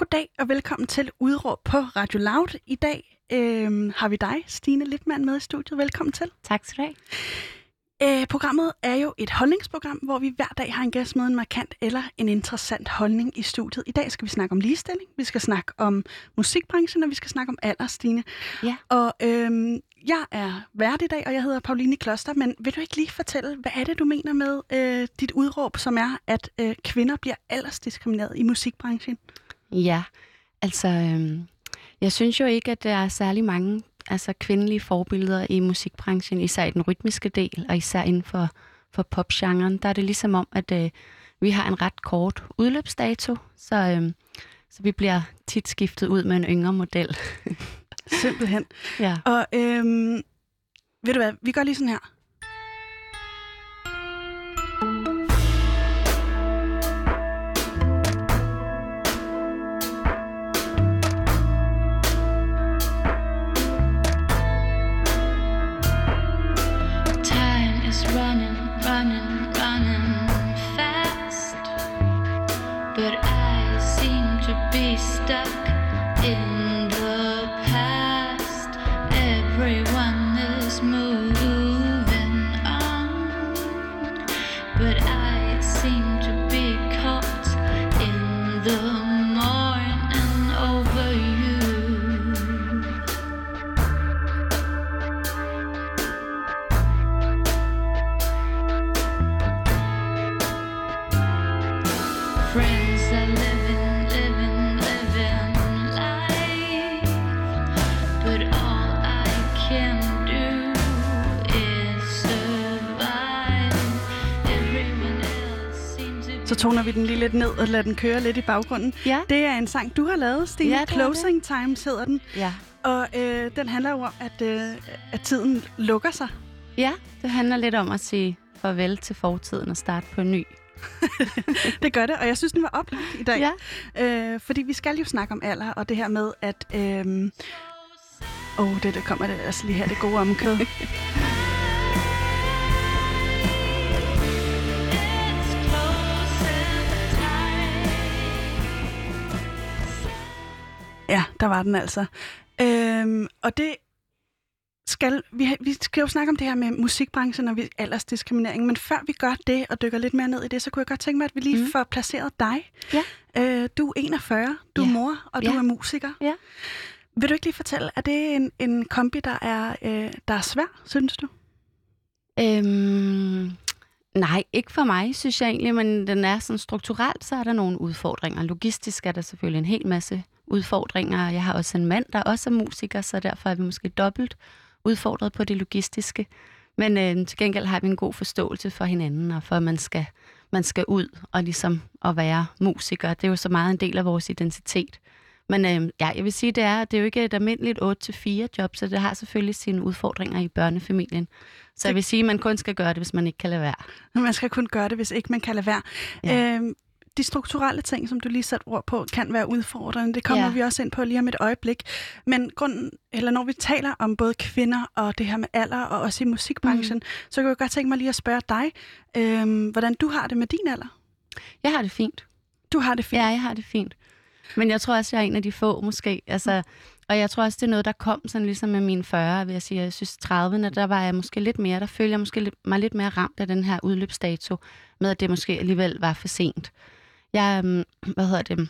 Goddag og velkommen til Udråb på Radio Loud. I dag øh, har vi dig, Stine Litmann, med i studiet. Velkommen til. Tak skal du have. Øh, programmet er jo et holdningsprogram, hvor vi hver dag har en gæst med en markant eller en interessant holdning i studiet. I dag skal vi snakke om ligestilling, vi skal snakke om musikbranchen, og vi skal snakke om alder, Stine. Ja. Og øh, jeg er vært i dag, og jeg hedder Pauline Kloster, men vil du ikke lige fortælle, hvad er det, du mener med øh, dit udråb, som er, at øh, kvinder bliver aldersdiskrimineret i musikbranchen? Ja, altså, øhm, jeg synes jo ikke, at der er særlig mange altså, kvindelige forbilleder i musikbranchen, især i den rytmiske del, og især inden for, for popgenren. Der er det ligesom om, at øh, vi har en ret kort udløbsdato, så, øhm, så vi bliver tit skiftet ud med en yngre model. Simpelthen. ja. Og øh, ved du hvad, vi gør lige sådan her. Så toner vi den lige lidt ned og lader den køre lidt i baggrunden. Ja. Det er en sang, du har lavet, Stine. Ja, det er Closing Times hedder den. Ja. Og øh, den handler jo om, at, øh, at tiden lukker sig. ja, det handler lidt om at sige farvel til fortiden og starte på en ny. Det gør det, og jeg synes, den var oplagt i dag. Ja. Øh, fordi vi skal jo snakke om alder, og det her med, at... Øh, Åh, oh, det der kommer det altså lige her, det gode omkød. Ja, der var den altså. Øhm, og det skal, vi, vi skal jo snakke om det her med musikbranchen og aldersdiskriminering, men før vi gør det og dykker lidt mere ned i det, så kunne jeg godt tænke mig, at vi lige mm. Får placeret dig. Ja. Øh, du er 41, du er Ja. mor, og du Ja. er musiker. Ja. Vil du ikke lige fortælle, er det en, en kombi, der er, øh, der er svær, synes du? Øhm, nej, ikke for mig, synes jeg egentlig, men den er sådan strukturelt, så er der nogle udfordringer. Logistisk er der selvfølgelig en hel masse udfordringer. Jeg har også en mand, der også er musiker, så derfor er vi måske dobbelt udfordret på det logistiske. Men øh, til gengæld har vi en god forståelse for hinanden, og for at man skal, man skal ud og ligesom at være musiker. Det er jo så meget en del af vores identitet. Men øh, ja, jeg vil sige, det er, det er jo ikke et almindeligt 8-4 job, så det har selvfølgelig sine udfordringer i børnefamilien. Så jeg vil sige, at man kun skal gøre det, hvis man ikke kan lade være. Man skal kun gøre det, hvis ikke man kan lade være. Ja. Øhm, de strukturelle ting, som du lige satte ord på, kan være udfordrende. Det kommer Ja. vi også ind på lige om et øjeblik. Men grunden, eller når vi taler om både kvinder og det her med alder, og også i musikbranchen, mm. så kan jeg godt tænke mig lige at spørge dig, øhm, hvordan du har det med din alder. Jeg har det fint. Du har det fint. Ja, jeg har det fint. Men jeg tror også, jeg er en af de få, måske. Altså, og jeg tror også, det er noget, der kom sådan ligesom med mine 40, vil jeg sige. Jeg synes, 30'erne, der var jeg måske lidt mere, der følte jeg måske lidt, mig lidt mere ramt af den her udløbsdato, med at det måske alligevel var for sent. Jeg, øhm, hvad hedder det,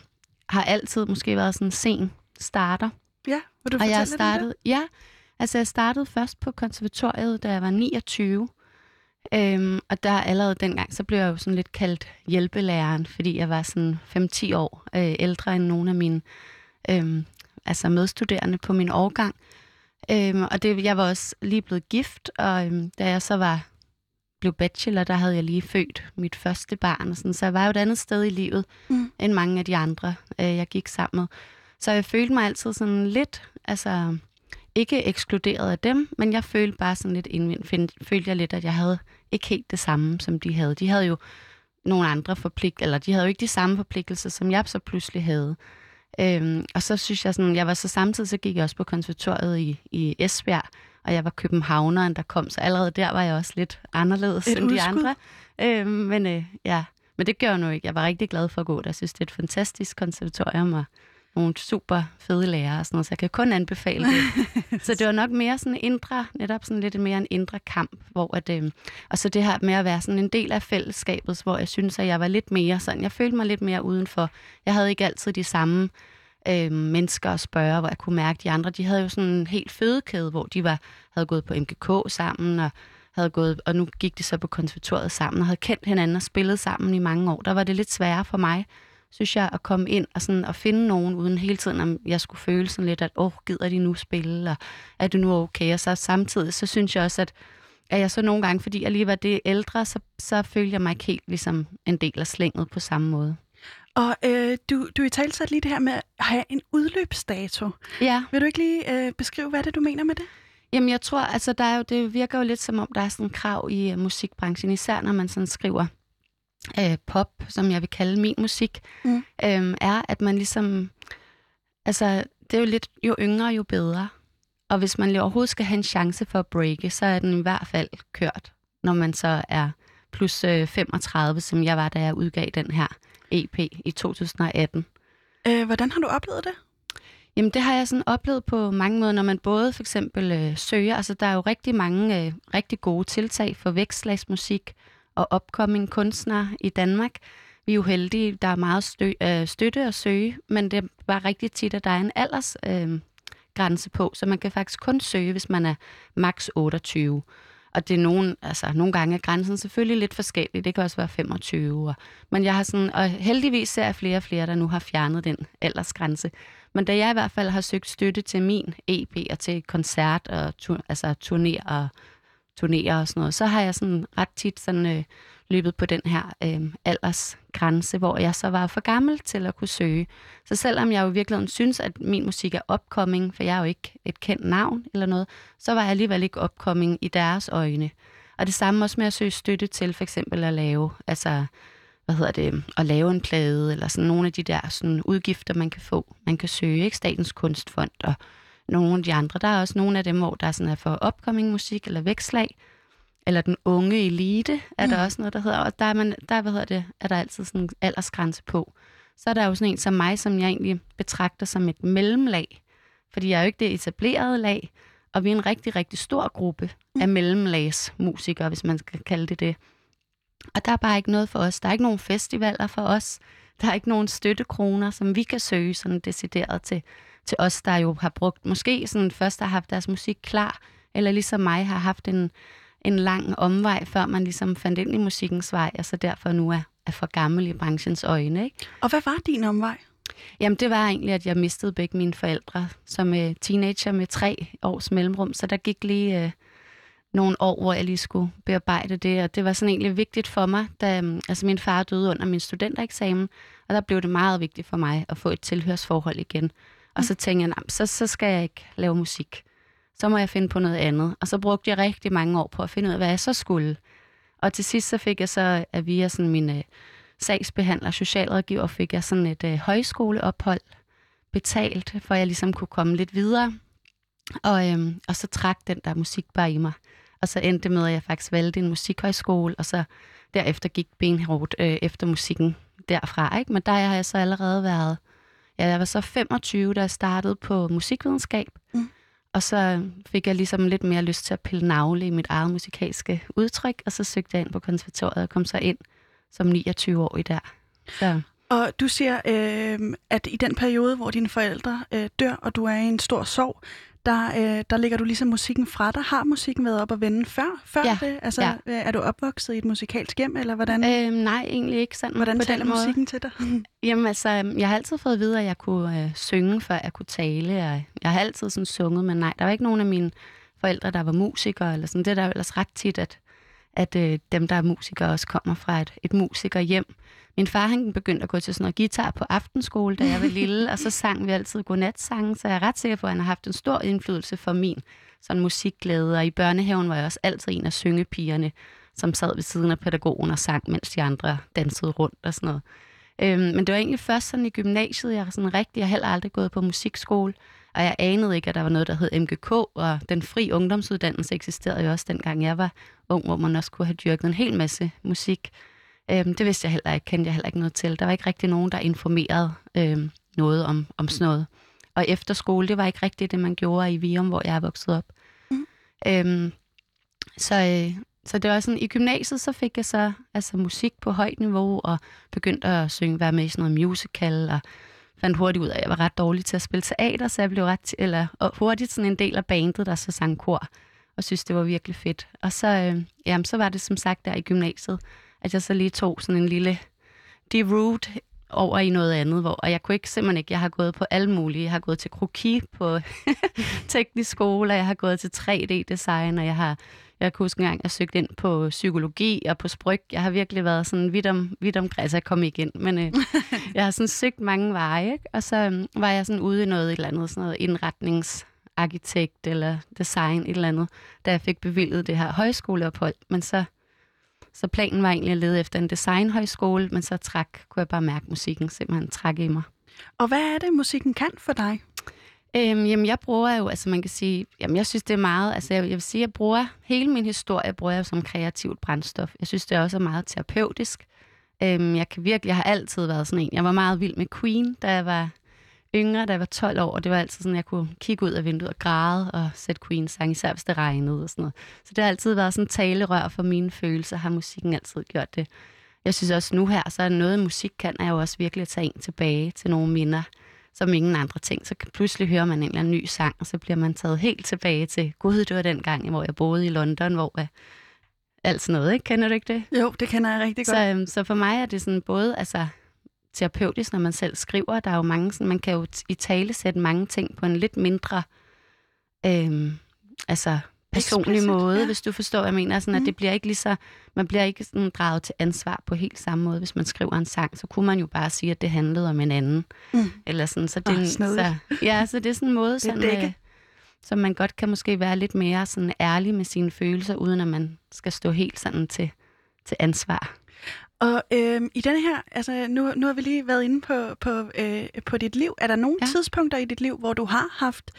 har altid måske været sådan en sen starter. ja vil du Og jeg startet, ja, altså jeg startede først på konservatoriet, da jeg var 29. Øhm, og der allerede dengang, så blev jeg jo sådan lidt kaldt hjælpelæreren, fordi jeg var sådan 5-10 år øh, ældre end nogle af mine øhm, altså medstuderende på min årgang. Øhm, og det, jeg var også lige blevet gift, og øhm, da jeg så var blev bachelor, der havde jeg lige født mit første barn, og sådan, så jeg var jo et andet sted i livet, Mm. end mange af de andre, øh, jeg gik sammen med. Så jeg følte mig altid sådan lidt, altså ikke ekskluderet af dem, men jeg følte bare sådan lidt indvendt, følte jeg lidt, at jeg havde ikke helt det samme, som de havde. De havde jo nogle andre forpligtelser, eller de havde jo ikke de samme forpligtelser, som jeg så pludselig havde. Øhm, og så synes jeg sådan, jeg var så samtidig, så gik jeg også på konservatoriet i, i Esbjerg, og jeg var københavneren, der kom, så allerede der var jeg også lidt anderledes Et end de udskud. andre. Øhm, men øh, ja, men det gør jeg nu ikke. Jeg var rigtig glad for at gå der. Jeg synes, det er et fantastisk konservatorium, og nogle super fede lærere og sådan noget, så jeg kan kun anbefale det. så det var nok mere sådan indre, netop sådan lidt mere en indre kamp, hvor at, øh, og så det her med at være sådan en del af fællesskabet, hvor jeg synes, at jeg var lidt mere sådan, jeg følte mig lidt mere udenfor. Jeg havde ikke altid de samme øh, mennesker at spørge, hvor jeg kunne mærke, at de andre, de havde jo sådan en helt fødekæde, hvor de var, havde gået på MGK sammen, og havde gået, og nu gik de så på konservatoriet sammen, og havde kendt hinanden og spillet sammen i mange år. Der var det lidt sværere for mig, synes jeg, at komme ind og, sådan, at finde nogen, uden hele tiden, om jeg skulle føle sådan lidt, at åh, oh, gider de nu spille, og er det nu okay? Og så samtidig, så synes jeg også, at, at jeg så nogle gange, fordi jeg lige var det ældre, så, så følte jeg mig ikke helt ligesom en del af slænget på samme måde. Og øh, du, du i tale lige det her med at have en udløbsdato. Ja. Vil du ikke lige øh, beskrive, hvad det du mener med det? Jamen, jeg tror, altså, der er jo, det virker jo lidt som om, der er sådan en krav i uh, musikbranchen, især når man sådan skriver øh, pop, som jeg vil kalde min musik, Mm. øhm, er, at man ligesom, altså, det er jo lidt, jo yngre, jo bedre. Og hvis man lige overhovedet skal have en chance for at breake, så er den i hvert fald kørt, når man så er plus øh, 35, som jeg var, da jeg udgav den her EP i 2018. Øh, hvordan har du oplevet det? Jamen det har jeg sådan oplevet på mange måder, når man både for eksempel øh, søger, altså der er jo rigtig mange øh, rigtig gode tiltag for vækstlagsmusik og upcoming kunstnere i Danmark. Vi er jo heldige, der er meget stø, øh, støtte at søge, men det er bare rigtig tit, at der er en alders øh, grænse på, så man kan faktisk kun søge, hvis man er maks 28. Og det er nogen, altså nogle gange er grænsen selvfølgelig lidt forskellig. Det kan også være 25. Og, men jeg har sådan, og heldigvis ser jeg flere og flere, der nu har fjernet den aldersgrænse. Men da jeg i hvert fald har søgt støtte til min EP og til koncert og tur, altså turnéer og turnéer og sådan noget, så har jeg sådan ret tit sådan, øh, løbet på den her øh, aldersgrænse, hvor jeg så var for gammel til at kunne søge. Så selvom jeg jo i virkeligheden synes, at min musik er upcoming, for jeg er jo ikke et kendt navn eller noget, så var jeg alligevel ikke upcoming i deres øjne. Og det samme også med at søge støtte til for eksempel at lave, altså, hvad hedder det, at lave en plade, eller sådan nogle af de der sådan, udgifter, man kan få. Man kan søge, ikke? Statens Kunstfond og nogle af de andre. Der er også nogle af dem, hvor der sådan er for upcoming musik eller vækslag, eller den unge elite, er der Mm. også noget, der hedder. Og der er, man, der, hvad hedder det, er der altid sådan en aldersgrænse på. Så er der jo sådan en som mig, som jeg egentlig betragter som et mellemlag. Fordi jeg er jo ikke det etablerede lag, og vi er en rigtig, rigtig stor gruppe af mellemlagsmusikere, hvis man skal kalde det det. Og der er bare ikke noget for os. Der er ikke nogen festivaler for os. Der er ikke nogen støttekroner, som vi kan søge sådan decideret til, til os, der jo har brugt, måske sådan først har haft deres musik klar, eller ligesom mig har haft en, en lang omvej, før man ligesom fandt ind i musikkens vej, og så derfor nu er, er for gammel i branchens øjne. Ikke? Og hvad var din omvej? Jamen, det var egentlig, at jeg mistede begge mine forældre som øh, teenager med tre års mellemrum, så der gik lige øh, nogle år, hvor jeg lige skulle bearbejde det, og det var sådan egentlig vigtigt for mig, da øh, altså min far døde under min studentereksamen, og der blev det meget vigtigt for mig at få et tilhørsforhold igen. Og så tænkte jeg, "Nå, så, så skal jeg ikke lave musik. Så må jeg finde på noget andet. Og så brugte jeg rigtig mange år på at finde ud af, hvad jeg så skulle. Og til sidst så fik jeg så, at via sådan min øh, sagsbehandler, socialrådgiver, fik jeg sådan et øh, højskoleophold betalt, for at jeg ligesom kunne komme lidt videre. Og, øhm, og så trak den der musik bare i mig. Og så endte det med, at jeg faktisk valgte en musikhøjskole, og så derefter gik benhårdt øh, efter musikken derfra. Ikke? Men der har jeg så allerede været, ja, jeg var så 25, da jeg startede på musikvidenskab. Og så fik jeg ligesom lidt mere lyst til at pille navle i mit eget musikalske udtryk, og så søgte jeg ind på konservatoriet og kom så ind som 29 år i der. Så. Og du siger, øh, at i den periode, hvor dine forældre øh, dør, og du er i en stor sorg, der, øh, der lægger du ligesom musikken fra dig. Har musikken været op at vende før, før Ja, det? Altså, ja. øh, er du opvokset i et musikalsk hjem, eller hvordan, Øhm, nej, egentlig ikke sådan hvordan på taler den måde. musikken til dig? Jamen altså, jeg har altid fået at vide, at jeg kunne øh, synge, før jeg kunne tale. Og jeg har altid sådan sunget, men nej, der var ikke nogen af mine forældre, der var musikere. Eller sådan. Det er der ellers ret tit, at, at øh, dem, der er musikere, også kommer fra et, et musikerhjem. Min far han begyndte at gå til sådan noget guitar på aftenskole, da jeg var lille, og så sang vi altid godnatsange, så jeg er ret sikker på, at han har haft en stor indflydelse for min sådan musikglæde. Og i børnehaven var jeg også altid en af syngepigerne, som sad ved siden af pædagogen og sang, mens de andre dansede rundt og sådan noget. Øhm, men det var egentlig først sådan i gymnasiet, jeg sådan rigtig, jeg har heller aldrig gået på musikskole, og jeg anede ikke, at der var noget, der hed MGK, og den fri ungdomsuddannelse eksisterede jo også dengang jeg var ung, hvor man også kunne have dyrket en hel masse musik. Øhm, det vidste jeg heller ikke, kendte jeg heller ikke noget til. Der var ikke rigtig nogen, der informerede øhm, noget om, om sådan noget. Og efter skole, det var ikke rigtigt det, man gjorde i Virum, hvor jeg er vokset op. Mm. Øhm, så, øh, så det var sådan, i gymnasiet, så fik jeg så altså, musik på højt niveau, og begyndte at synge, være med i sådan noget musical, og fandt hurtigt ud af, at jeg var ret dårlig til at spille teater, så jeg blev ret, eller og hurtigt sådan en del af bandet, der så sang kor, og synes, det var virkelig fedt. Og så, øh, jamen, så var det som sagt der i gymnasiet, at jeg så lige tog sådan en lille deroute over i noget andet, hvor, og jeg kunne ikke simpelthen ikke, jeg har gået på alle mulige, jeg har gået til kroki på teknisk skole, og jeg har gået til 3D-design, og jeg har, jeg kan huske en gang, jeg søgte ind på psykologi og på spryg. Jeg har virkelig været sådan vidt om, vidt om græs, jeg kom igen, men øh, jeg har sådan søgt mange veje, ikke? og så øh, var jeg sådan ude i noget, et eller andet, sådan noget indretningsarkitekt eller design, et eller andet, da jeg fik bevilget det her højskoleophold, men så så planen var egentlig at lede efter en designhøjskole, men så træk, kunne jeg bare mærke, musikken simpelthen træk i mig. Og hvad er det, musikken kan for dig? Øhm, jamen, jeg bruger jo, altså man kan sige, jamen jeg synes, det er meget, altså jeg, jeg vil sige, jeg bruger hele min historie, bruger jeg som kreativt brændstof. Jeg synes, det også er meget terapeutisk. Øhm, jeg kan virkelig, jeg har altid været sådan en, jeg var meget vild med Queen, da jeg var yngre, da jeg var 12 år, og det var altid sådan, jeg kunne kigge ud af vinduet og græde og sætte Queen sang, især hvis det regnede og sådan noget. Så det har altid været sådan talerør for mine følelser, har musikken altid gjort det. Jeg synes også nu her, så er noget musik kan er jo også virkelig at tage en tilbage til nogle minder, som ingen andre ting. Så pludselig hører man en eller anden ny sang, og så bliver man taget helt tilbage til, gud, det var den gang, hvor jeg boede i London, hvor uh, alt sådan noget, ikke? Kender du ikke det? Jo, det kender jeg rigtig godt. Så, øhm, så for mig er det sådan både altså, terapeutisk, når man selv skriver. Der er jo mange, sådan, man kan jo i tale sætte mange ting på en lidt mindre øhm, altså personlig Explicit, måde, ja. hvis du forstår, hvad jeg mener. Sådan, at Mhm. det bliver ikke lige så, man bliver ikke sådan draget til ansvar på helt samme måde. Hvis man skriver en sang, så kunne man jo bare sige, at det handlede om en anden. Mm. Eller sådan, så det, snedigt. så, ja, så det er sådan en måde, sådan, øh, så man godt kan måske være lidt mere sådan ærlig med sine følelser, uden at man skal stå helt sådan til, til ansvar. Og øhm, i denne her, altså nu, nu har vi lige været inde på, på, øh, på dit liv. Er der nogle ja. Ja. tidspunkter i dit liv, hvor du har haft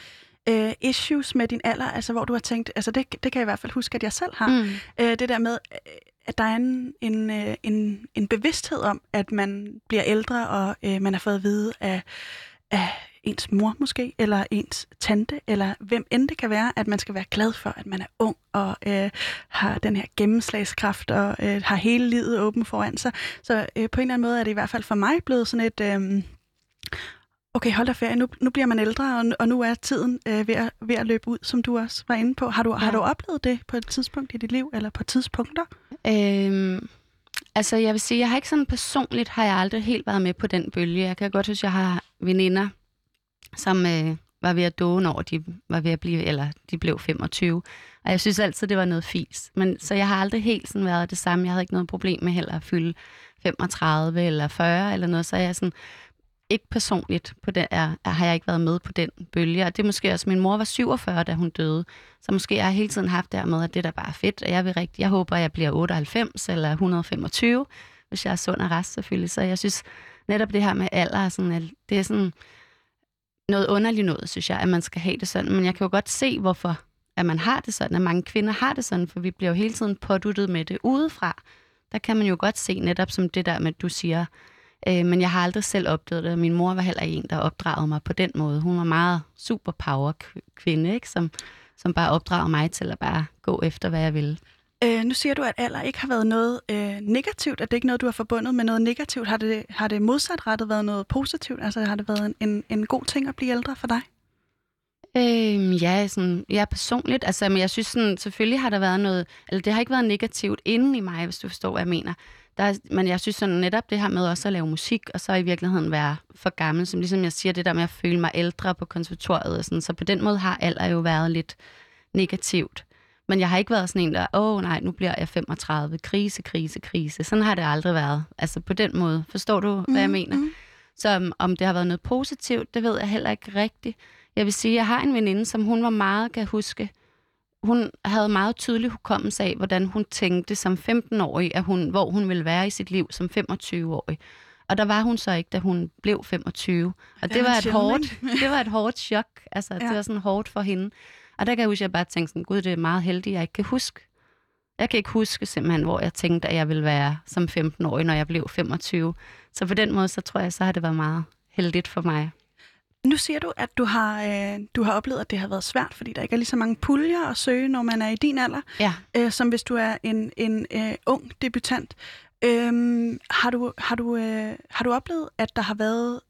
øh, issues med din alder, altså hvor du har tænkt, altså det, det kan jeg i hvert fald huske, at jeg selv har, Mm. øh, det der med, øh, at der er en, en, øh, en, en bevidsthed om, at man bliver ældre, og øh, man har fået at vide af, af ens mor måske, eller ens tante, eller hvem end det kan være, at man skal være glad for, at man er ung, og øh, har den her gennemslagskraft, og øh, har hele livet åbent foran sig. Så øh, på en eller anden måde er det i hvert fald for mig blevet sådan et... Øh, Okay, hold da ferie. Nu, nu bliver man ældre, og, og nu er tiden øh, ved, at, ved at løbe ud, som du også var inde på. Har du, ja. har du oplevet det på et tidspunkt i dit liv, eller på tidspunkter? Øhm, altså, jeg vil sige, jeg har ikke sådan personligt, har jeg aldrig helt været med på den bølge. Jeg kan godt huske, jeg har veninder, som øh, var ved at dåne over, de var ved at blive, eller de blev 25. Og jeg synes altid, det var noget fis. Men, så jeg har aldrig helt sådan været det samme. Jeg havde ikke noget problem med heller at fylde 35 eller 40 eller noget. Så jeg er sådan, ikke personligt på den, er, er, har jeg ikke været med på den bølge. Og det er måske også, min mor var 47, da hun døde. Så måske jeg har hele tiden haft det med, at det der bare er fedt. Og jeg, vil rigtig, jeg håber, at jeg bliver 98 eller 125, hvis jeg er sund og rest selvfølgelig. Så jeg synes netop det her med alder, sådan, at det er sådan noget underligt noget, synes jeg, at man skal have det sådan. Men jeg kan jo godt se, hvorfor at man har det sådan, at mange kvinder har det sådan, for vi bliver jo hele tiden påduttet med det udefra. Der kan man jo godt se netop som det der med, at du siger, øh, men jeg har aldrig selv opdaget det, og min mor var heller en, der opdragede mig på den måde. Hun var meget superpower kvinde, ikke? Som, som bare opdrager mig til at bare gå efter, hvad jeg vil. Øh, nu siger du, at alder ikke har været noget øh, negativt, at det ikke noget, du har forbundet med noget negativt. Har det, har det modsatrettet været noget positivt? Altså har det været en, en, en god ting at blive ældre for dig? Øhm, ja, sådan, ja, personligt. Altså, men jeg synes sådan, selvfølgelig har der været noget, eller det har ikke været negativt inden i mig, hvis du forstår, hvad jeg mener. Der men jeg synes sådan netop det her med også at lave musik, og så i virkeligheden være for gammel, som ligesom jeg siger, det der med at føle mig ældre på konservatoriet og sådan. Så på den måde har alder jo været lidt negativt. Men jeg har ikke været sådan en, der, åh oh, nej, nu bliver jeg 35, krise, krise, krise. Sådan har det aldrig været. Altså på den måde. Forstår du, hvad jeg mener? Mm. Så um, om det har været noget positivt, det ved jeg heller ikke rigtigt. Jeg vil sige, jeg har en veninde, som hun var meget, kan huske, hun havde meget tydelig hukommelse af, hvordan hun tænkte som 15-årig, at hun, hvor hun ville være i sit liv som 25-årig. Og der var hun så ikke, da hun blev 25. Og Det det, var man et hårdt, det var et hårdt chok. Altså. Ja. det var sådan hårdt for hende. Og der kan jeg huske, at jeg bare tænkte sådan, gud, det er meget heldigt, jeg ikke kan huske. Jeg kan ikke huske simpelthen, hvor jeg tænkte, at jeg ville være som 15-årig, når jeg blev 25. Så på den måde, så tror jeg, så har det været meget heldigt for mig. Nu siger du, at du har, øh, du har oplevet, at det har været svært, fordi der ikke er lige så mange puljer at søge, når man er i din alder, Ja. øh, som hvis du er en, en øh, ung debutant. Øhm, har, du, har, du, øh, har du oplevet, at der har været,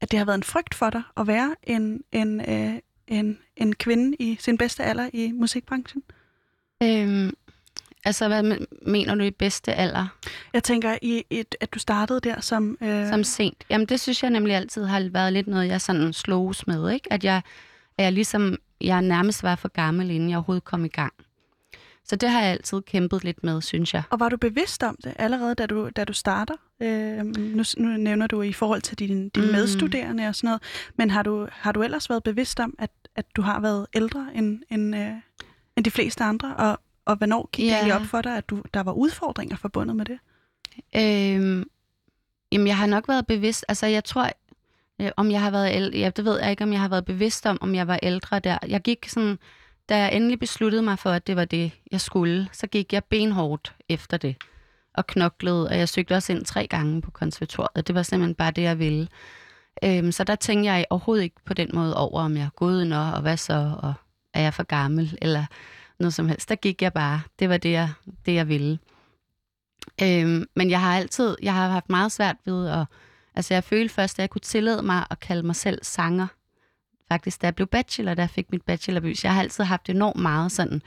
at det har været en frygt for dig at være en, en, øh, en, en kvinde i sin bedste alder i musikbranchen? Øhm, altså, hvad men- mener du i bedste alder? Jeg tænker, i et, at du startede der som... Øh, Som sent. Jamen, det synes jeg nemlig altid har været lidt noget, jeg sådan sloges med, ikke? At jeg, at jeg ligesom, jeg nærmest var for gammel, inden jeg overhovedet kom i gang. Så det har jeg altid kæmpet lidt med, synes jeg. Og var du bevidst om det allerede, da du, da du starter? Øh, nu, nu nævner du i forhold til dine, dine Mm. medstuderende og sådan noget, men har du, har du ellers været bevidst om, at, at du har været ældre end, end, øh, end de fleste andre? Og, og hvornår gik det Ja. egentlig op for dig, at du, der var udfordringer forbundet med det? Øhm, jamen, jeg har nok været bevidst. Altså, jeg tror, øh, om jeg har været ældre, ja, det ved jeg ikke, om jeg har været bevidst om, om jeg var ældre der. Jeg gik sådan, da jeg endelig besluttede mig for, at det var det, jeg skulle, så gik jeg benhårdt efter det og knoklede, og jeg søgte også ind tre gange på konservatoriet. Det var simpelthen bare det, jeg ville. Øhm, så der tænkte jeg overhovedet ikke på den måde over, om jeg er god nok, og hvad så, og er jeg for gammel, eller noget som helst. Der gik jeg bare. Det var det, jeg, det, jeg ville. Øhm, men jeg har altid, jeg har haft meget svært ved at, altså jeg følte først, at jeg kunne tillade mig at kalde mig selv sanger. Faktisk, da jeg blev bachelor, da jeg fik mit bachelorbys, jeg har altid haft enormt meget sådan,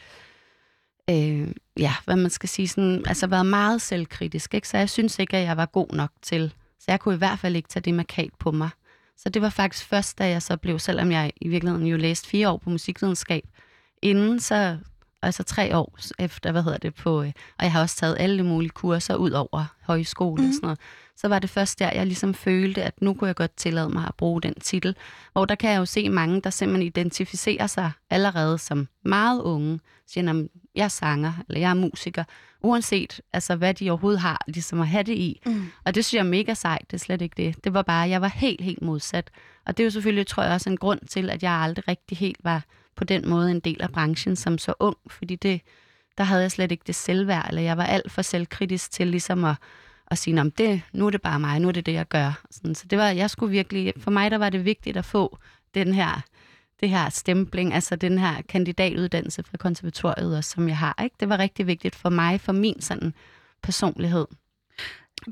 øh, ja, hvad man skal sige, sådan, altså været meget selvkritisk, ikke? så jeg synes ikke, at jeg var god nok til, så jeg kunne i hvert fald ikke tage det markat på mig. Så det var faktisk først, da jeg så blev, selvom jeg i virkeligheden jo læste fire år på musikvidenskab, inden så, altså tre år efter, hvad hedder det, på, øh, og jeg har også taget alle mulige kurser ud over højskole mm. og sådan noget, så var det først der, jeg ligesom følte, at nu kunne jeg godt tillade mig at bruge den titel. Hvor der kan jeg jo se mange, der simpelthen identificerer sig allerede som meget unge, siger, at jeg er sanger, eller jeg er musiker, uanset altså, hvad de overhovedet har ligesom at have det i. Mm. Og det synes jeg er mega sejt, det er slet ikke det. Det var bare, jeg var helt, helt modsat. Og det er jo selvfølgelig, tror jeg, også en grund til, at jeg aldrig rigtig helt var på den måde en del af branchen som så ung, fordi det, der havde jeg slet ikke det selvværd, eller jeg var alt for selvkritisk til ligesom at, og sige, om det, nu er det bare mig, nu er det det, jeg gør. Sådan, så det var, jeg skulle virkelig, for mig der var det vigtigt at få den her, det her stempling, altså den her kandidatuddannelse fra konservatoriet, også, som jeg har. Ikke? Det var rigtig vigtigt for mig, for min sådan personlighed.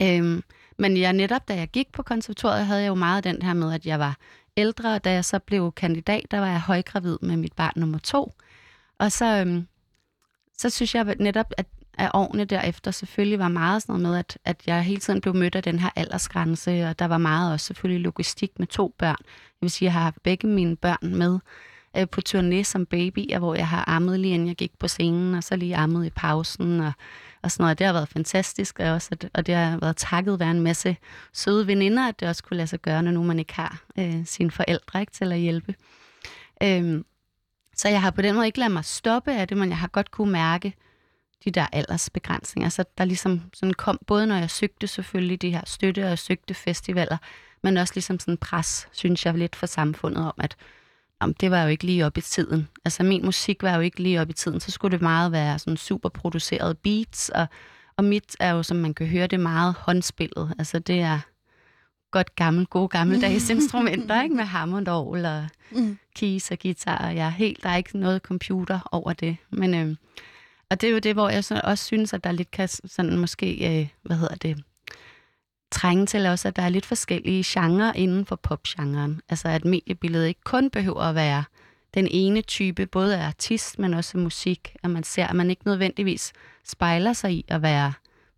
Øhm, men jeg netop, da jeg gik på konservatoriet, havde jeg jo meget den her med, at jeg var ældre, og da jeg så blev kandidat, der var jeg højgravid med mit barn nummer to. Og så, øhm, så synes jeg netop, at, af årene derefter selvfølgelig var meget sådan noget med, at, at jeg hele tiden blev mødt af den her aldersgrænse, og der var meget også selvfølgelig logistik med to børn. Jeg vil sige, at jeg har haft begge mine børn med øh, på turné som babyer, hvor jeg har ammet lige inden jeg gik på scenen, og så lige ammet i pausen, og, og sådan noget. Det har været fantastisk, og, også, at, og det har været takket være en masse søde veninder, at det også kunne lade sig gøre, når nu man ikke har øh, sine forældre ikke, til at hjælpe. Øh, så jeg har på den måde ikke ladet mig stoppe af det, men jeg har godt kunne mærke de der aldersbegrænsninger. Så der ligesom sådan kom, både når jeg søgte selvfølgelig de her støtte, og søgte festivaler, men også ligesom sådan pres, synes jeg lidt for samfundet om, at om det var jo ikke lige op i tiden. Altså min musik var jo ikke lige op i tiden, så skulle det meget være sådan super produceret beats, og, og mit er jo, som man kan høre, det meget håndspillet. Altså det er godt gammel, gode gammeldags instrumenter, ikke? Med hammondorgel og Mm. keys og guitar, og jeg er helt, der er ikke noget computer over det. Men, øh, og det er jo det, hvor jeg så også synes, at der lidt kan sådan måske, øh, hvad hedder det, trænge til også, at der er lidt forskellige genrer inden for popgenren. Altså at mediebilledet ikke kun behøver at være den ene type, både af artist, men også musik, at man ser, at man ikke nødvendigvis spejler sig i at være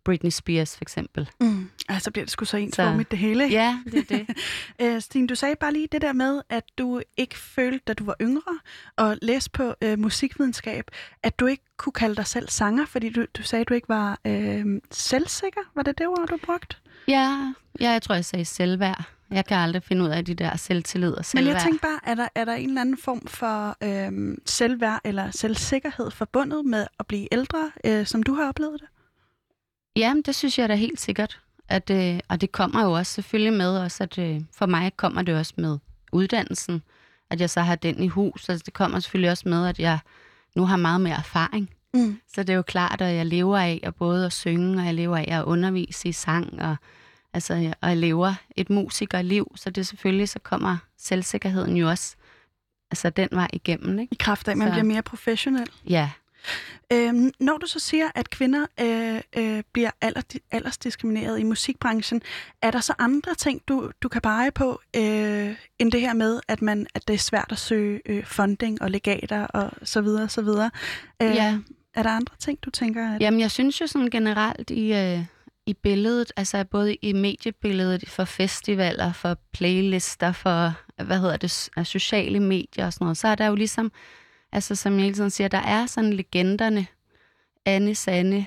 Britney Spears for eksempel. Mm. Altså bliver det sgu så ens Så- for mit det hele. Ja, det er det. Øh, Stine, du sagde bare lige det der med, at du ikke følte, da du var yngre og læste på øh, musikvidenskab, at du ikke kunne kalde dig selv sanger, fordi du, du sagde, at du ikke var øh, selvsikker. Var det det ord, du brugte? Ja, ja, jeg tror, jeg sagde selvværd. Jeg kan aldrig finde ud af de der selvtillid og Men selvværd. jeg tænker bare, er der, er der en eller anden form for øh, selvværd eller selvsikkerhed forbundet med at blive ældre, øh, som du har oplevet det? Jamen, det synes jeg da helt sikkert. At, øh, og det kommer jo også selvfølgelig med, også at øh, for mig kommer det også med uddannelsen, at jeg så har den i hus. Altså, det kommer selvfølgelig også med, at jeg nu har meget mere erfaring. Mm. Så det er jo klart, at jeg lever af at både at synge, og jeg lever af at undervise i sang, og altså, og lever et musikerliv, så det selvfølgelig, så kommer selvsikkerheden jo også altså den vej igennem, ikke? I kraft af, at man Så- bliver mere professionel. Ja, Øhm, når du så siger, at kvinder øh, øh, bliver alder, aldersdiskrimineret i musikbranchen, er der så andre ting, du, du kan pege på, øh, end det her med, at, man, at det er svært at søge øh, funding og legater og så videre, så videre? Øh, Ja. Er der andre ting, du tænker? At... Jamen, jeg synes jo sådan generelt i, øh, i billedet, altså både i mediebilledet for festivaler, for playlister, for, hvad hedder det, sociale medier og sådan noget, så er der jo ligesom, altså som jeg hele tiden siger, der er sådan legenderne, Anne, Sanne,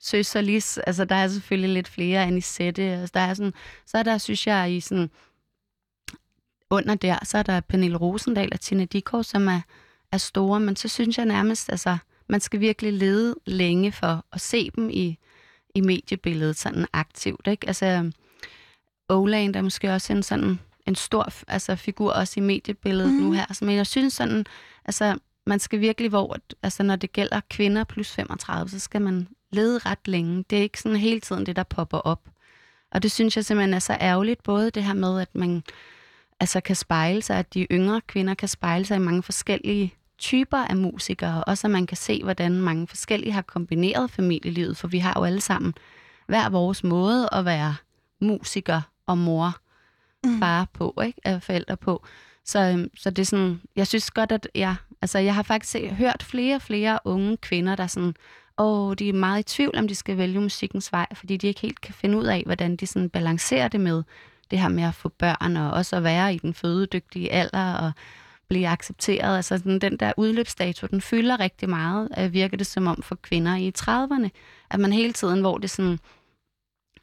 Søs og Lis, altså der er selvfølgelig lidt flere, Anisette, altså der er sådan, så er der, synes jeg, i sådan, under der, så er der Pernille Rosendal og Tina Dikov, som er, er store, men så synes jeg nærmest, altså, man skal virkelig lede længe for at se dem i, i mediebilledet sådan aktivt. Ikke? Altså, Oland er måske også en sådan en stor altså, figur også i mediebilledet Mhm. mm. nu her. Så, men jeg synes sådan, altså, man skal virkelig, hvor, altså, når det gælder kvinder plus 35, så skal man lede ret længe. Det er ikke sådan hele tiden det, der popper op. Og det synes jeg simpelthen er så ærgerligt, både det her med, at man altså kan spejle sig, at de yngre kvinder kan spejle sig i mange forskellige typer af musikere, og også at man kan se, hvordan mange forskellige har kombineret familielivet, for vi har jo alle sammen hver vores måde at være musiker og mor, Mm. far på, ikke? Af forældre på. Så, øhm, så det er sådan, jeg synes godt, at jeg, altså jeg har faktisk hørt flere og flere unge kvinder, der sådan, og de er meget i tvivl, om de skal vælge musikkens vej, fordi de ikke helt kan finde ud af, hvordan de sådan balancerer det med det her med at få børn, og også at være i den fødedygtige alder, og blive accepteret. Altså sådan, den der udløbsdato, den fylder rigtig meget, øh, virker det som om for kvinder i 30'erne, at man hele tiden, hvor det sådan,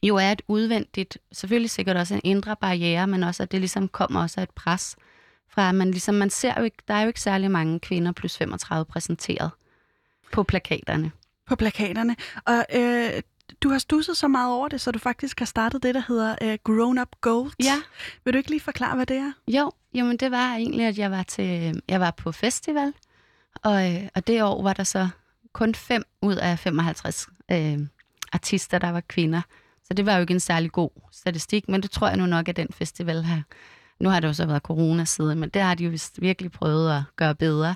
jo er et udvendigt, selvfølgelig sikkert også en indre barriere, men også at det ligesom kommer også af et pres fra, man ligesom, man ser jo ikke, der er jo ikke særlig mange kvinder plus 35 præsenteret på plakaterne. På plakaterne. Og øh, du har stusset så meget over det, så du faktisk har startet det, der hedder øh, Grown Up Gold. Ja. Vil du ikke lige forklare, hvad det er? Jo, jamen det var egentlig, at jeg var, til, jeg var på festival, og, øh, og det år var der så kun fem ud af 55 øh, artister, der var kvinder. Så det var jo ikke en særlig god statistik, men det tror jeg nu nok, at den festival her, nu har det jo så været corona siden, men det har de jo vist virkelig prøvet at gøre bedre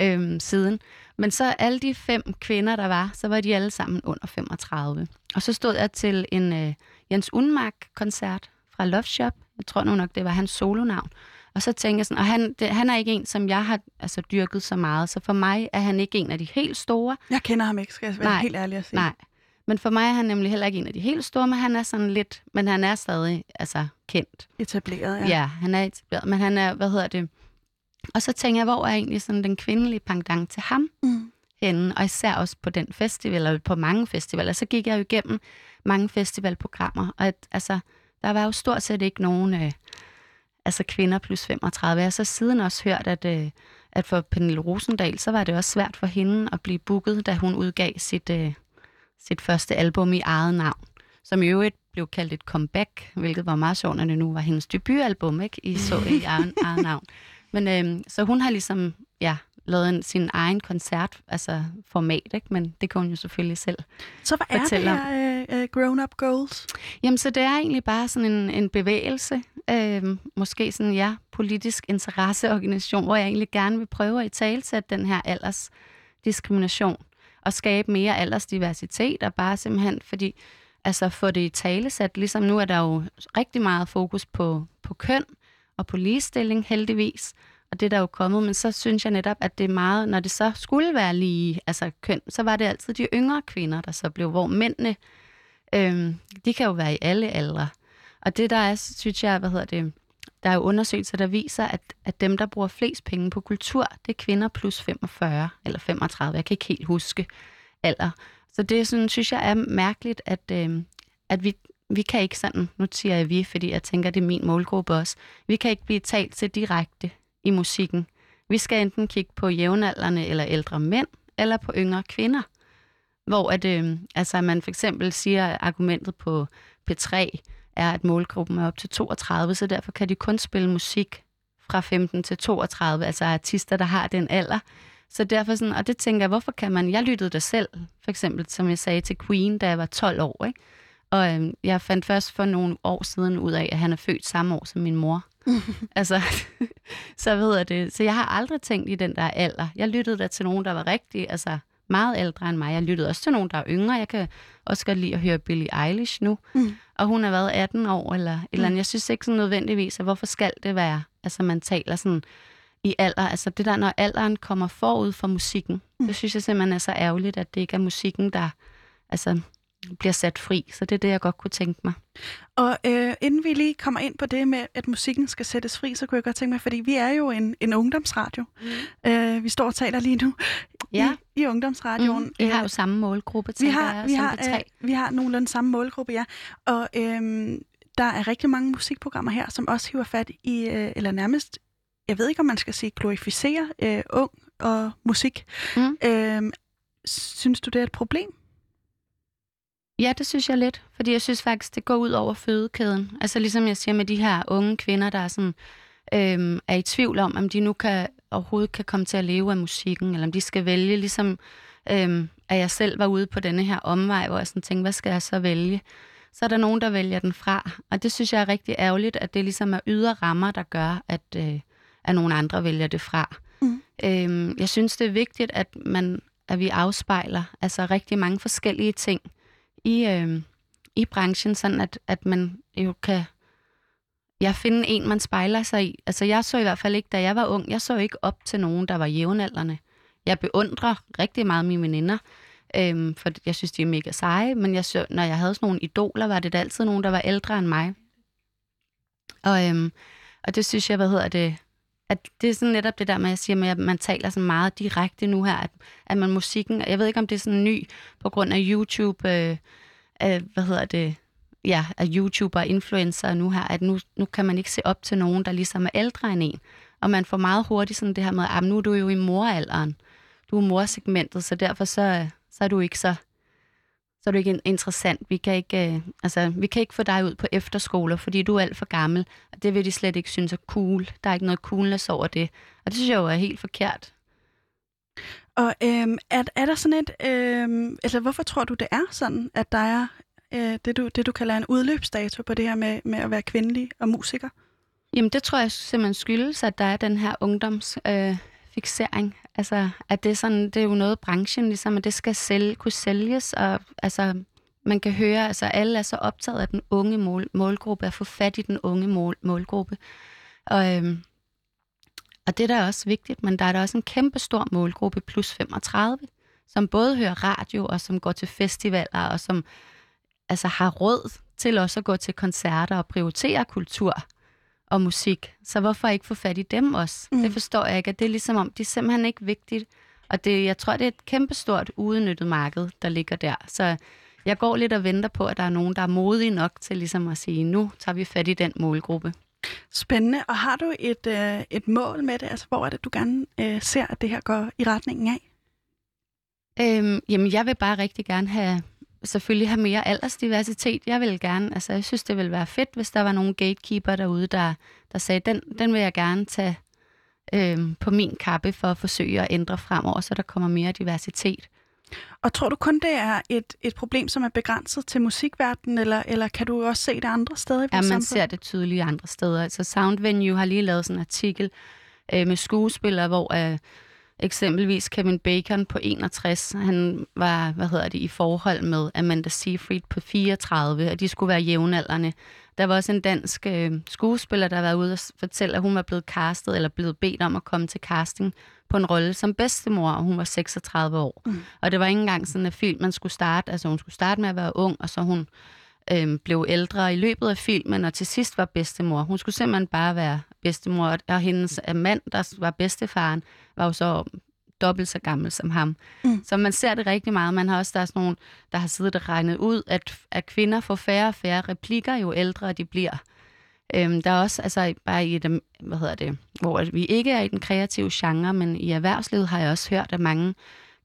øh, siden. Men så alle de fem kvinder, der var, så var de alle sammen under 35. Og så stod jeg til en øh, Jens Unmark-koncert fra Love Shop. Jeg tror nu nok, det var hans solonavn. Og så tænker jeg sådan, og han, det, han er ikke en, som jeg har altså, dyrket så meget, så for mig er han ikke en af de helt store. Jeg kender ham ikke, skal jeg være Nej. helt ærlig at sige. Nej. Men for mig er han nemlig heller ikke en af de helt store, men han er sådan lidt, men han er stadig altså, kendt. Etableret, ja. Ja. han er etableret, men han er, hvad hedder det? Og så tænker jeg, hvor er egentlig sådan den kvindelige pendant til ham Mm. henne, og især også på den festival, eller på mange festivaler. Så gik jeg jo igennem mange festivalprogrammer, og at, altså, der var jo stort set ikke nogen øh, altså kvinder plus 35. Jeg har så siden også hørt, at, øh, at for Pernille Rosendal, så var det også svært for hende at blive booket, da hun udgav sit, øh, sit første album i eget navn, som i øvrigt blev kaldt et comeback, hvilket var meget sjovt, når det nu var hendes debutalbum, ikke? I så i eget, eget navn. Men øh, så hun har ligesom, ja, lavet en, sin egen koncert, altså format, ikke? men det kan hun jo selvfølgelig selv. Så hvad er det her øh, øh, Grown Up Goals? Jamen, så det er egentlig bare sådan en, en bevægelse, øh, måske sådan, ja, politisk interesseorganisation, hvor jeg egentlig gerne vil prøve at i talsætte den her aldersdiskrimination at skabe mere aldersdiversitet, og bare simpelthen, fordi altså få det i talesat, ligesom nu er der jo rigtig meget fokus på, på køn og på ligestilling, heldigvis, og det er der jo kommet, men så synes jeg netop, at det er meget, når det så skulle være lige, altså køn, så var det altid de yngre kvinder, der så blev, hvor mændene, øhm, de kan jo være i alle aldre. Og det der er, synes jeg, hvad hedder det, der er jo undersøgelser, der viser, at, at dem, der bruger flest penge på kultur, det er kvinder plus 45 eller 35. Jeg kan ikke helt huske alder. Så det sådan, synes jeg er mærkeligt, at, øh, at vi, vi kan ikke sådan, nu siger jeg vi, fordi jeg tænker, det er min målgruppe også, vi kan ikke blive talt til direkte i musikken. Vi skal enten kigge på jævnaldrende eller ældre mænd, eller på yngre kvinder. Hvor at, øh, altså man for eksempel siger, argumentet på P3 er, at målgruppen er op til 32, så derfor kan de kun spille musik fra 15 til 32, altså artister, der har den alder. Så derfor sådan, og det tænker jeg, hvorfor kan man, jeg lyttede der selv, for eksempel, som jeg sagde til Queen, da jeg var 12 år, ikke? Og øhm, jeg fandt først for nogle år siden ud af, at han er født samme år som min mor. altså, så ved jeg det. Så jeg har aldrig tænkt i den der alder. Jeg lyttede da til nogen, der var rigtig, altså meget ældre end mig. Jeg lyttede også til nogen, der er yngre. Jeg kan også godt lide at høre Billie Eilish nu. Mm. Og hun har været 18 år eller et eller andet. Jeg synes ikke sådan nødvendigvis, at hvorfor skal det være, altså man taler sådan i alder. Altså det der, når alderen kommer forud for musikken, mm. det synes jeg simpelthen er så ærgerligt, at det ikke er musikken, der altså, bliver sat fri. Så det er det, jeg godt kunne tænke mig. Og øh, inden vi lige kommer ind på det med, at musikken skal sættes fri, så kunne jeg godt tænke mig, fordi vi er jo en, en ungdomsradio. Mm. Øh, vi står og taler lige nu Ja. i, i ungdomsradioen. Mm, vi har Øh, jo samme målgruppe, vi har, jeg, vi har, øh, vi har nogenlunde samme målgruppe, ja. Og øhm, der er rigtig mange musikprogrammer her, som også hiver fat i, øh, eller nærmest, jeg ved ikke, om man skal sige glorificere øh, ung og musik. Mm. Øhm, synes du, det er et problem? Ja, det synes jeg lidt, fordi jeg synes faktisk, det går ud over fødekæden. Altså ligesom jeg siger med de her unge kvinder, der er, sådan, øhm, er i tvivl om, om de nu kan, overhovedet kan komme til at leve af musikken, eller om de skal vælge, ligesom øhm, at jeg selv var ude på denne her omvej, hvor jeg sådan tænkte, hvad skal jeg så vælge? Så er der nogen, der vælger den fra, og det synes jeg er rigtig ærgerligt, at det ligesom er ydre rammer, der gør, at, øh, at nogle andre vælger det fra. Mm. Øhm, jeg synes, det er vigtigt, at, man, at vi afspejler altså rigtig mange forskellige ting i, øh, i branchen, sådan at, at man jo kan ja, finde en, man spejler sig i. Altså jeg så i hvert fald ikke, da jeg var ung, jeg så ikke op til nogen, der var jævnaldrende. Jeg beundrer rigtig meget mine veninder, øhm, for jeg synes, de er mega seje, men jeg så, når jeg havde sådan nogle idoler, var det altid nogen, der var ældre end mig. Og, øhm, og det synes jeg, hvad hedder det, at det er sådan netop det der med, at jeg siger med, at man taler sådan meget direkte nu her, at, at man musikken, jeg ved ikke, om det er sådan ny på grund af YouTube, øh, øh, hvad hedder det, ja, af YouTuber og influencer nu her, at nu, nu kan man ikke se op til nogen, der ligesom er ældre end en. Og man får meget hurtigt sådan det her med, ah, at nu er du jo i moralderen. Du er morsegmentet, så derfor så, så er du ikke så så er du ikke interessant. Vi kan ikke, øh, altså, vi kan ikke få dig ud på efterskoler, fordi du er alt for gammel. Og det vil de slet ikke synes er cool. Der er ikke noget coolness over det. Og det synes jeg jo er helt forkert. Og øhm, er, er der sådan et, øhm, altså hvorfor tror du, det er sådan, at der er øh, det, du, det, du kalder en udløbsdato på det her med, med at være kvindelig og musiker? Jamen, det tror jeg simpelthen skyldes, at der er den her ungdomsfixering. Øh, fixering altså, at det er, sådan, det er jo noget branchen, ligesom, at det skal sælge, kunne sælges, og altså, man kan høre, altså alle er så optaget af den unge mål, målgruppe, at få fat i den unge mål, målgruppe. Og, øhm, og det er da også vigtigt, men der er da også en kæmpe stor målgruppe, plus 35, som både hører radio, og som går til festivaler, og som altså, har råd til også at gå til koncerter og prioritere kultur og musik. Så hvorfor ikke få fat i dem også? Mm. Det forstår jeg ikke, det er ligesom om, det er simpelthen ikke vigtigt. Og det, jeg tror, det er et kæmpestort udnyttet marked, der ligger der. Så jeg går lidt og venter på, at der er nogen, der er modige nok til ligesom at sige, nu tager vi fat i den målgruppe. Spændende. Og har du et, øh, et mål med det? Altså, hvor er det, du gerne øh, ser, at det her går i retningen af? Øhm, jamen, jeg vil bare rigtig gerne have, selvfølgelig have mere aldersdiversitet. Jeg vil gerne, altså jeg synes, det ville være fedt, hvis der var nogle gatekeeper derude, der, der sagde, den, den vil jeg gerne tage øhm, på min kappe for at forsøge at ændre fremover, så der kommer mere diversitet. Og tror du kun, det er et, et problem, som er begrænset til musikverdenen, eller, eller kan du også se det andre steder i Ja, vores man samfund? ser det tydeligt andre steder. Altså Sound Venue har lige lavet sådan en artikel øh, med skuespillere, hvor øh, eksempelvis Kevin Bacon på 61, han var, hvad hedder det, i forhold med Amanda Seyfried på 34, og de skulle være jævnaldrende. Der var også en dansk øh, skuespiller, der var ude og fortælle, at hun var blevet castet, eller blevet bedt om at komme til casting på en rolle som bedstemor, og hun var 36 år. Mm. Og det var ikke engang sådan, at filmen skulle starte, altså hun skulle starte med at være ung, og så hun øhm, blev ældre i løbet af filmen, og til sidst var bedstemor. Hun skulle simpelthen bare være bedstemor, og- hendes mand, der var bedstefaren, var jo så dobbelt så gammel som ham. Mm. Så man ser det rigtig meget. Man har også, der er sådan nogle, der har siddet og regnet ud, at, at kvinder får færre og færre replikker, jo ældre de bliver. Øhm, der er også, altså bare i dem, hvad hedder det, hvor vi ikke er i den kreative genre, men i erhvervslivet har jeg også hørt, at mange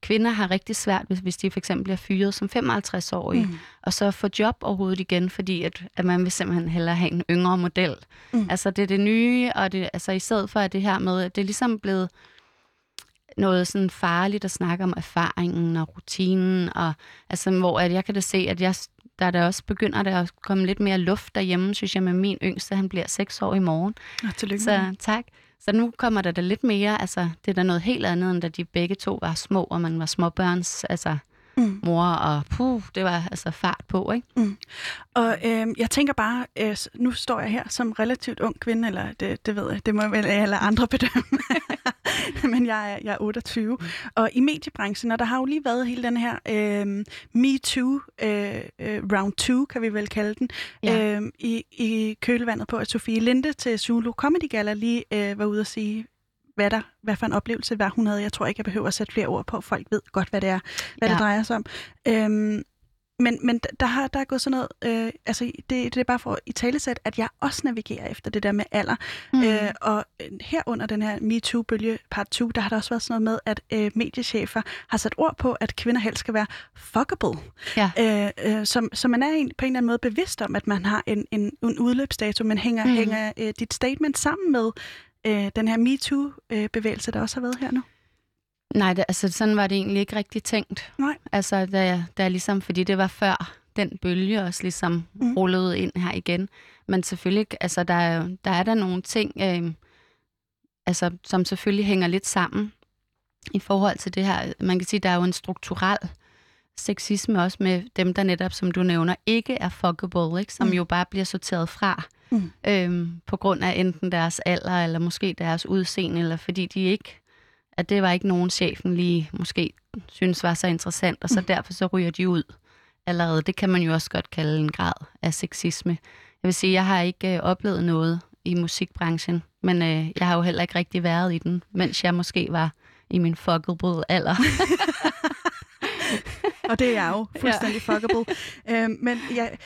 kvinder har rigtig svært, hvis, hvis de for eksempel bliver fyret som 55-årige, Mm. og så få job overhovedet igen, fordi at, at man vil simpelthen hellere have en yngre model. Mm. Altså det er det nye, og det, altså i stedet for at det her med, at det er ligesom blevet noget sådan farligt at snakke om erfaringen og rutinen, og altså hvor at jeg kan da se, at jeg der, der også begynder der at komme lidt mere luft derhjemme, synes jeg, med min yngste. Han bliver seks år i morgen. Nå, tillykke Så tak. Så nu kommer der da lidt mere, altså det er da noget helt andet, end da de begge to var små, og man var småbørns, altså Mm. mor, og puh, det var altså fart på, ikke? Og øh, jeg tænker bare, øh, nu står jeg her som relativt ung kvinde, eller det, det ved jeg, det må vel alle andre bedømme. Men jeg er, jeg er 28. Og i mediebranchen, og der har jo lige været hele den her øh, Me Too, øh, øh, round 2, kan vi vel kalde den, Ja. øh, i, i kølvandet på, at Sofie Linde til Zulu Comedy Gala lige øh, var ude at sige, hvad, der, hvad for en oplevelse var hun havde. Jeg tror ikke, jeg behøver at sætte flere ord på. Folk ved godt, hvad det er, hvad ja. det drejer sig om. Øhm, men, men der har der er gået sådan noget, øh, altså det, det er bare for i talesæt, at jeg også navigerer efter det der med alder. Mm. Øh, og øh, her under den her MeToo-bølge part 2, der har der også været sådan noget med, at øh, mediechefer har sat ord på, at kvinder helst skal være fuckable. Ja. Øh, øh, som, så man er en, på en eller anden måde bevidst om, at man har en, en, en udløbsdato, men hænger, mm. Hænger øh, dit statement sammen med øh, den her MeToo-bevægelse, der også har været her nu? Nej, det, altså sådan var det egentlig ikke rigtig tænkt. Nej. Altså, da jeg, da jeg ligesom, fordi det var før den bølge også ligesom Mm. rullede ind her igen. Men selvfølgelig, altså der er, der er der nogle ting, øh, altså, som selvfølgelig hænger lidt sammen i forhold til det her. Man kan sige, der er jo en strukturel sexisme også med dem, der netop, som du nævner, ikke er fuckable, ikke? som mm. jo bare bliver sorteret fra Mm. øhm, på grund af enten deres alder, eller måske deres udseende, eller fordi de ikke, at det var ikke nogen chefen lige måske synes var så interessant, og så Mm. derfor så ryger de ud allerede. Det kan man jo også godt kalde en grad af sexisme. Jeg vil sige, jeg har ikke øh, oplevet noget i musikbranchen, men øh, jeg har jo heller ikke rigtig været i den, mens jeg måske var i min fuckable alder. Og det er jeg jo fuldstændig ja. fuckable. øhm, men jeg,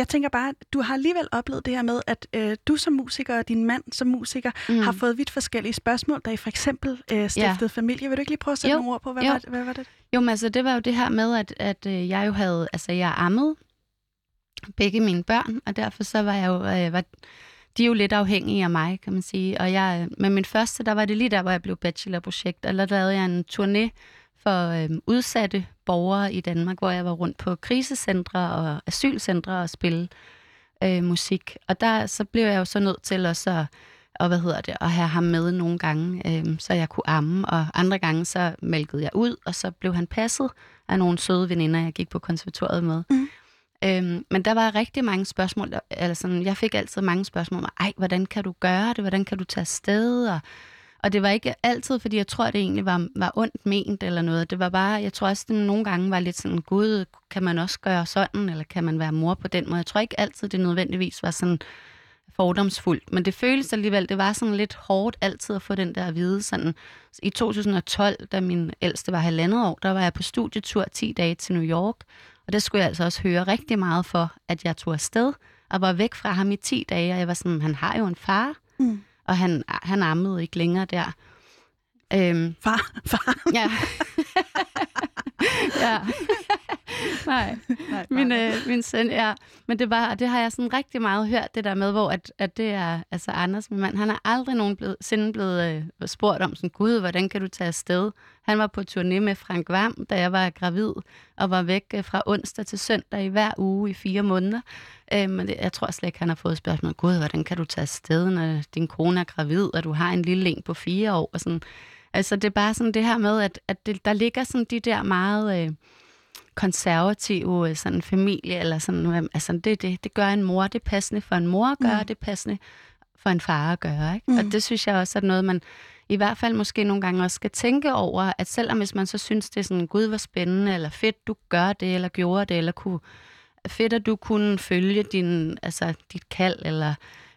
jeg tænker bare, du har alligevel oplevet det her med, at øh, du som musiker og din mand som musiker mm. har fået vidt forskellige spørgsmål, da I for eksempel øh, stiftede ja. familie. Vil du ikke lige prøve at sætte Jo. nogle ord på, hvad, Jo. var, hvad var det? Jo, men altså, det var jo det her med, at, at øh, jeg jo havde, altså jeg ammede begge mine børn, og derfor så var jeg jo, øh, var, de er jo lidt afhængige af mig, kan man sige. Og jeg, øh, med min første, der var det lige der, hvor jeg blev bachelorprojekt, og der lavede jeg en turné for øh, udsatte borgere i Danmark, hvor jeg var rundt på krisecentre og asylcentre og spille øh, musik. Og der så blev jeg jo så nødt til også at, og hvad hedder det, at have ham med nogle gange, øh, så jeg kunne amme, og andre gange så mælkede jeg ud, og så blev han passet af nogle søde veninder, jeg gik på konservatoriet med. Mhm. Øhm, men der var rigtig mange spørgsmål, eller sådan, jeg fik altid mange spørgsmål om, ej, hvordan kan du gøre det, hvordan kan du tage afsted, og, og det var ikke altid, fordi jeg tror, det egentlig var, var ondt ment eller noget. Det var bare, jeg tror også, det nogle gange var lidt sådan, gud, kan man også gøre sådan, eller kan man være mor på den måde? Jeg tror ikke altid, det nødvendigvis var sådan fordomsfuldt, men det føles alligevel, det var sådan lidt hårdt altid at få den der at vide. Sådan, I 2012, da min ældste var halvandet år, der var jeg på studietur 10 dage til New York, og der skulle jeg altså også høre rigtig meget for, at jeg tog afsted og var væk fra ham i 10 dage, og jeg var sådan, han har jo en far, Mm og han, han ammede ikke længere der. Øhm, Far, far. ja. ja. Nej, Nej, min, øh, min søn, ja. Men det, var, det har jeg sådan rigtig meget hørt, det der med, hvor at, at det er, altså Anders, min mand, han har aldrig nogensinde blevet øh, spurgt om sådan, gud, hvordan kan du tage afsted? Han var på turné med Frank Vam, da jeg var gravid, og var væk øh, fra onsdag til søndag i hver uge i fire måneder. Øh, men det, jeg tror slet ikke, han har fået spørgsmål, gud, hvordan kan du tage afsted, når din kone er gravid, og du har en lille en på fire år? Og sådan. Altså, det er bare sådan det her med, at, at det, der ligger sådan de der meget... Øh, konservative øh, sådan familie, eller sådan, hvem- altså det, det, det gør en mor, det er passende for en mor at gøre, Mm. det er passende for en far at gøre. Ikke? Mm. Og det synes jeg også er noget, man i hvert fald måske nogle gange også skal tænke over, at selvom hvis man så synes, det er sådan, gud, hvor spændende, eller fedt, du gør det, eller gjorde det, eller kunne, fedt, at du kunne følge din, altså, dit kald, eller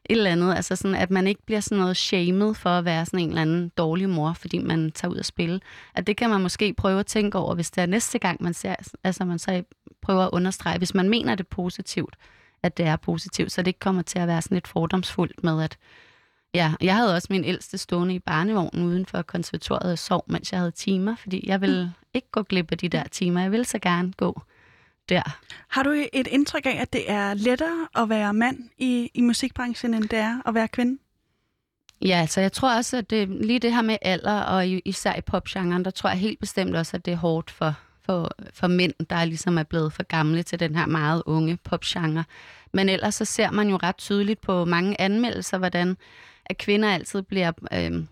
et eller andet, altså sådan, at man ikke bliver sådan noget shamed for at være sådan en eller anden dårlig mor, fordi man tager ud og spille. At det kan man måske prøve at tænke over, hvis det er næste gang, man ser, altså man så prøver at understrege, hvis man mener det positivt, at det er positivt, så det ikke kommer til at være sådan lidt fordomsfuldt med, at ja, jeg havde også min ældste stående i barnevognen uden for konservatoriet og sov, mens jeg havde timer, fordi jeg ville ikke gå glip af de der timer. Jeg ville så gerne gå der. Har du et indtryk af, at det er lettere at være mand i, i musikbranchen, end det er at være kvinde? Ja, så jeg tror også, at det, lige det her med alder, og især i popgenren, der tror jeg helt bestemt også, at det er hårdt for, for, for mænd, der ligesom er blevet for gamle til den her meget unge popgenre. Men ellers så ser man jo ret tydeligt på mange anmeldelser, hvordan at kvinder altid bliver øh,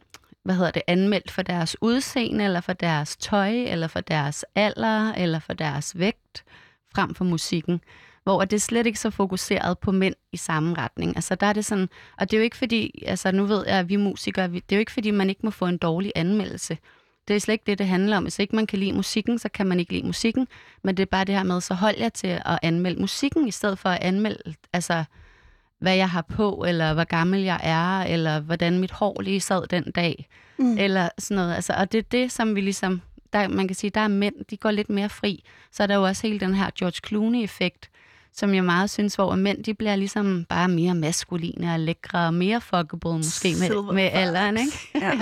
hvad hedder det, anmeldt for deres udseende, eller for deres tøj, eller for deres alder, eller for deres vægt, frem for musikken. Hvor det er slet ikke så fokuseret på mænd i samme retning. Altså der er det sådan, og det er jo ikke fordi, altså nu ved jeg, at vi musikere, det er jo ikke fordi, man ikke må få en dårlig anmeldelse. Det er slet ikke det, det handler om. Hvis ikke man kan lide musikken, så kan man ikke lide musikken. Men det er bare det her med, så hold jer til at anmelde musikken, i stedet for at anmelde, altså, hvad jeg har på, eller hvor gammel jeg er, eller hvordan mit hår lige sad den dag, mm. eller sådan noget. Altså, og det er det, som vi ligesom, der, man kan sige, der er mænd, de går lidt mere fri. Så er der jo også hele den her George Clooney-effekt, som jeg meget synes, hvor mænd, de bliver ligesom bare mere maskuline og lækre, og mere fuckable måske med, Silver med alderen, ikke? Ja.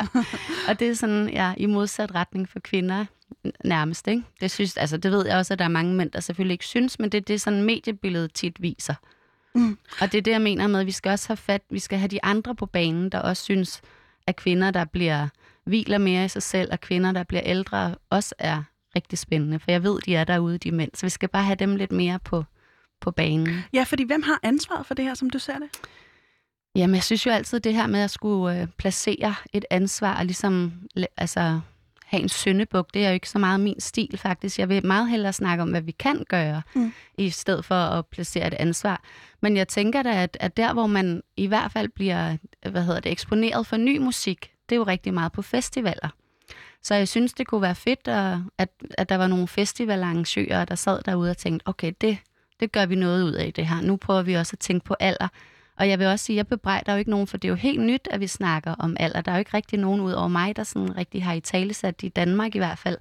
Og det er sådan, ja, i modsat retning for kvinder nærmest, ikke? Det, synes, altså, det ved jeg også, at der er mange mænd, der selvfølgelig ikke synes, men det er det, sådan mediebilledet tit viser. Mm. Og det er det, jeg mener med, at vi skal også have fat, vi skal have de andre på banen, der også synes, at kvinder, der bliver hviler mere i sig selv, og kvinder, der bliver ældre, også er rigtig spændende. For jeg ved, de er derude, de mænd. Så vi skal bare have dem lidt mere på, på banen. ja, fordi hvem har ansvaret for det her, som du ser det? Jamen, jeg synes jo altid, det her med at skulle øh, placere et ansvar og ligesom altså, have en syndebuk, det er jo ikke så meget min stil faktisk. Jeg vil meget hellere snakke om, hvad vi kan gøre, mm. i stedet for at placere et ansvar. Men jeg tænker da, at, at der, hvor man i hvert fald bliver hvad hedder det, eksponeret for ny musik, det er jo rigtig meget på festivaler. Så jeg synes, det kunne være fedt, at, at, at der var nogle festivalarrangører, der sad derude og tænkte, okay, det, det gør vi noget ud af det her. Nu prøver vi også at tænke på alder. Og jeg vil også sige, at jeg bebrejder jo ikke nogen, for det er jo helt nyt, at vi snakker om alder. Der er jo ikke rigtig nogen ud over mig, der sådan rigtig har i talesat i Danmark i hvert fald.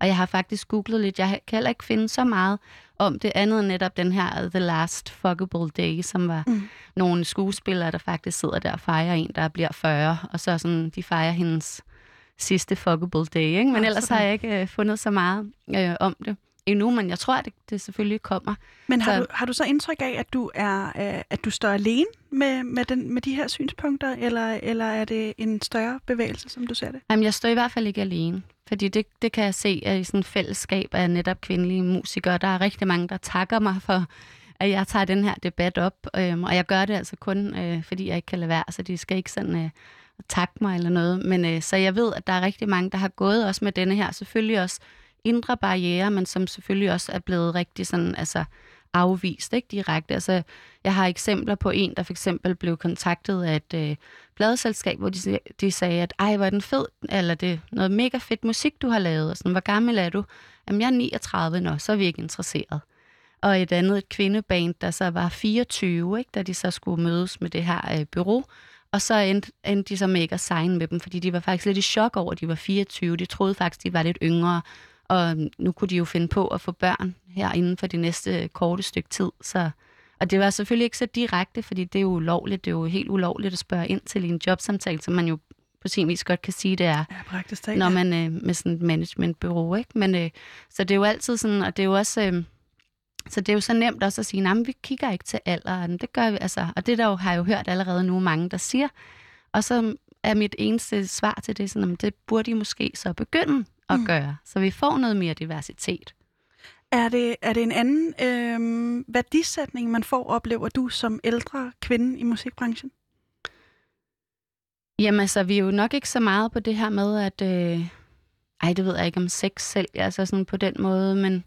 Og jeg har faktisk googlet lidt. Jeg kan heller ikke finde så meget om det andet end netop den her The Last Fuckable Day, som var Mm. nogle skuespillere, der faktisk sidder der og fejrer en, der bliver 40, og så sådan, de fejrer hendes sidste fuckable day, ikke? Men Nå, ellers sådan. har jeg ikke øh, fundet så meget øh, om det endnu, men jeg tror, at det, det selvfølgelig kommer. Men har, Så- du, har du så indtryk af, at du er øh, at du står alene med, med, den, med de her synspunkter, eller, eller er det en større bevægelse, som du ser det? Jamen, jeg står i hvert fald ikke alene, fordi det, det kan jeg se at i sådan et fællesskab af netop kvindelige musikere. Der er rigtig mange, der takker mig for, at jeg tager den her debat op, øhm, og jeg gør det altså kun, øh, fordi jeg ikke kan lade være, så de skal ikke sådan øh, takke mig eller noget. Men øh, så jeg ved, at der er rigtig mange, der har gået også med denne her, selvfølgelig også indre barriere, men som selvfølgelig også er blevet rigtig sådan, altså afvist, ikke direkte. Altså, jeg har eksempler på en, der for eksempel blev kontaktet af et øh, bladselskab, hvor de, de sagde, at ej, hvor er den fed, eller det er noget mega fedt musik, du har lavet, og sådan, hvor gammel er du? Jamen, jeg er 39 nå, så er vi ikke interesseret. Og et andet, et kvindeband, der så var 24, ikke, da de så skulle mødes med det her øh, bureau, og så endte, endte de så med ikke at signe med dem, fordi de var faktisk lidt i chok over, at de var 24. De troede faktisk, de var lidt yngre, og nu kunne de jo finde på at få børn her inden for de næste korte stykke tid. Så, og det var selvfølgelig ikke så direkte, fordi det er jo ulovligt. Det er jo helt ulovligt at spørge ind til en jobsamtale, som man jo på sin vis godt kan sige, det er, Ja, praktisk når man øh, med sådan et managementbureau, ikke? Men øh, så det er jo altid sådan, og det er jo også, øh, så det er jo så nemt også at sige, nej, vi kigger ikke til alderen, det gør vi, altså, og det der jo, har jeg jo hørt allerede nu mange, der siger, og så er mit eneste svar til det, sådan, at det burde I måske så begynde at Mm. gøre, så vi får noget mere diversitet. Er det, er det en anden øh, værdisætning, man får, oplever du som ældre kvinde i musikbranchen? Jamen altså, vi er jo nok ikke så meget på det her med, at... Øh, ej, det ved jeg ikke om sex selv, altså sådan på den måde, men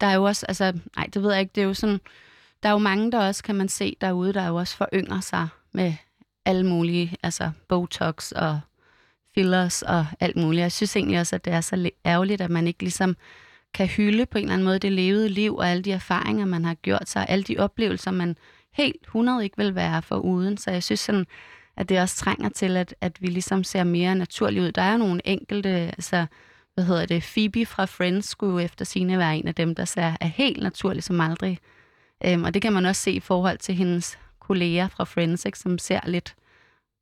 der er jo også, altså, nej, det ved jeg ikke, det er jo sådan, der er jo mange, der også, kan man se derude, der jo også forynger sig med alle mulige, altså Botox og fillers og alt muligt. Jeg synes egentlig også, at det er så ærgerligt, at man ikke ligesom kan hylde på en eller anden måde det levede liv og alle de erfaringer, man har gjort sig, alle de oplevelser, man helt 100 ikke vil være for uden. Så jeg synes sådan, at det også trænger til, at, at vi ligesom ser mere naturligt ud. Der er jo nogle enkelte, altså, hvad hedder det, Phoebe fra Friends skulle jo efter sine være en af dem, der ser er helt naturlig som aldrig. Øhm, og det kan man også se i forhold til hendes kolleger fra Friends, ikke, som ser lidt,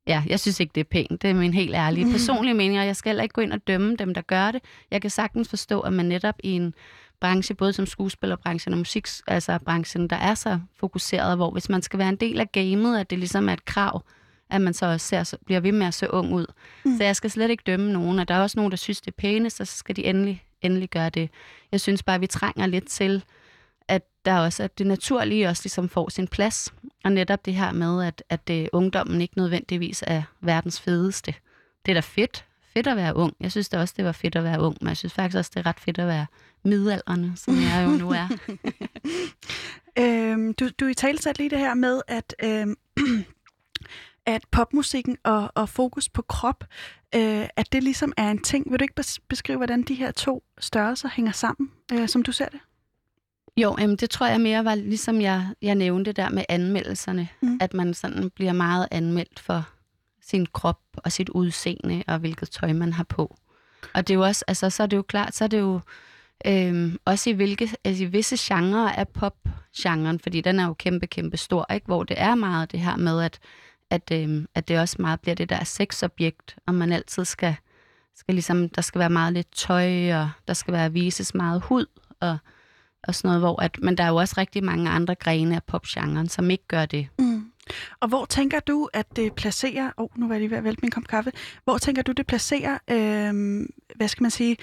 ja, jeg synes ikke, det er pænt. Det er min helt ærlige personlige mening, og jeg skal heller ikke gå ind og dømme dem, der gør det. Jeg kan sagtens forstå, at man netop i en branche, både som skuespillerbranchen og musik, altså branchen, der er så fokuseret, hvor hvis man skal være en del af gamet, at det ligesom er et krav, at man så også ser, så bliver ved med at se ung ud. Mm. Så jeg skal slet ikke dømme nogen, og der er også nogen, der synes, det er pænest, og så skal de endelig endelig gør det. Jeg synes bare, vi trænger lidt til, at der også at det naturlige også ligesom får sin plads. Og netop det her med, at, at det, ungdommen ikke nødvendigvis er verdens fedeste. Det er da fedt. Fedt at være ung. Jeg synes da også, det var fedt at være ung, men jeg synes faktisk også, det er ret fedt at være midalderne, som jeg jo nu er. Øhm, du, du i tale lige det her med, at, øhm, at popmusikken og, og fokus på krop, øh, at det ligesom er en ting. Vil du ikke beskrive, hvordan de her to størrelser hænger sammen, øh, som du ser det? Jo, jamen, det tror jeg mere var, ligesom jeg, jeg nævnte der med anmeldelserne, Mm. at man sådan bliver meget anmeldt for sin krop og sit udseende og hvilket tøj man har på. Og det er jo også, altså så er det jo klart, så er det jo øhm, også i, hvilke, altså i visse genrer af pop-genren, fordi den er jo kæmpe, kæmpe stor, ikke? hvor det er meget det her med, at, at, øhm, at det også meget bliver det der sexobjekt, og man altid skal, skal ligesom, der skal være meget lidt tøj, og der skal være vises meget hud, og og sådan noget, hvor at, men der er jo også rigtig mange andre grene af popgenren, som ikke gør det. Mm. Og hvor tænker du, at det placerer... Åh, oh, nu var jeg lige ved at vælte min kop kaffe. Hvor tænker du, det placerer... Øh, hvad skal man sige?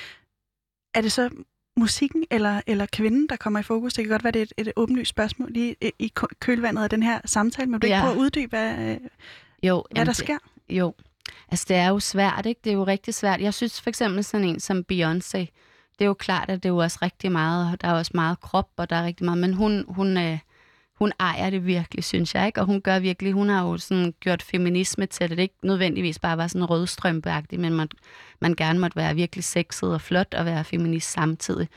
Er det så musikken eller, eller kvinden, der kommer i fokus? Det kan godt være, det er et, et åbenlyst spørgsmål lige i, i kø- kølvandet af den her samtale, men du ikke Ja. prøve at uddybe, hvad, øh, Jo, hvad der det, sker? Jo, altså det er jo svært, ikke? Det er jo rigtig svært. Jeg synes for eksempel sådan en som Beyoncé, det er jo klart, at det er jo også rigtig meget, og der er også meget krop, og der er rigtig meget, men hun, hun, øh, hun ejer det virkelig, synes jeg, ikke? Og hun gør virkelig, hun har jo sådan gjort feminisme til, at det ikke nødvendigvis bare var sådan rødstrømpeagtigt, men man, man gerne måtte være virkelig sexet og flot og være feminist samtidig.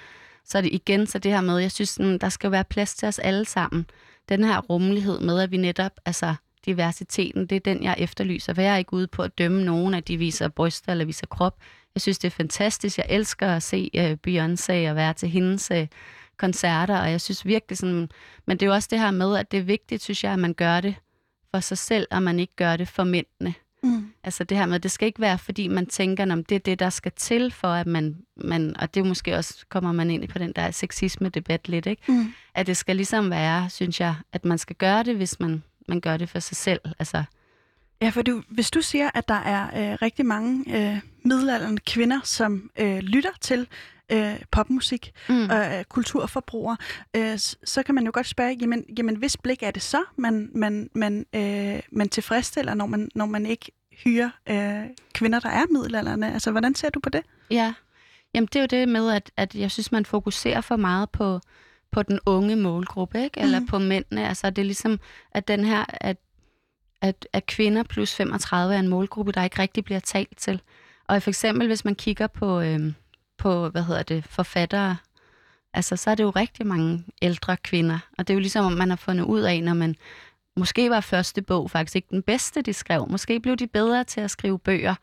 Så er det igen så det her med, jeg synes, sådan, der skal være plads til os alle sammen. Den her rummelighed med, at vi netop, altså diversiteten, det er den, jeg efterlyser. For jeg er ikke ude på at dømme nogen, at de viser bryster eller viser krop. Jeg synes, det er fantastisk. Jeg elsker at se uh, Beyoncé og være til hendes uh, koncerter, og jeg synes virkelig sådan... Men det er jo også det her med, at det er vigtigt, synes jeg, at man gør det for sig selv, og man ikke gør det for mændene. Mm. Altså det her med, det skal ikke være, fordi man tænker, om det er det, der skal til for, at man, man og det er måske også, kommer man ind på den der sexisme-debat lidt, ikke? Mm. At det skal ligesom være, synes jeg, at man skal gøre det, hvis man, man gør det for sig selv. Altså, Ja, for du, hvis du siger, at der er øh, rigtig mange øh, middelalderne kvinder, som øh, lytter til øh, popmusik mm. og er kulturforbrugere, øh, så kan man jo godt spørge, jamen, jamen hvis blik er det så, man, man, man, øh, man tilfredsstiller, når man, når man ikke hyrer øh, kvinder, der er middelalderne? Altså, hvordan ser du på det? Ja, jamen det er jo det med, at, at jeg synes, man fokuserer for meget på, på den unge målgruppe, ikke? eller Mhm. på mændene. Altså det er ligesom, at den her, at, at, at kvinder plus 35 er en målgruppe, der ikke rigtig bliver talt til. Og for eksempel, hvis man kigger på, øhm, på hvad hedder det, forfattere, altså så er det jo rigtig mange ældre kvinder. Og det er jo ligesom, om man har fundet ud af, når man måske var første bog faktisk ikke den bedste, de skrev. Måske blev de bedre til at skrive bøger,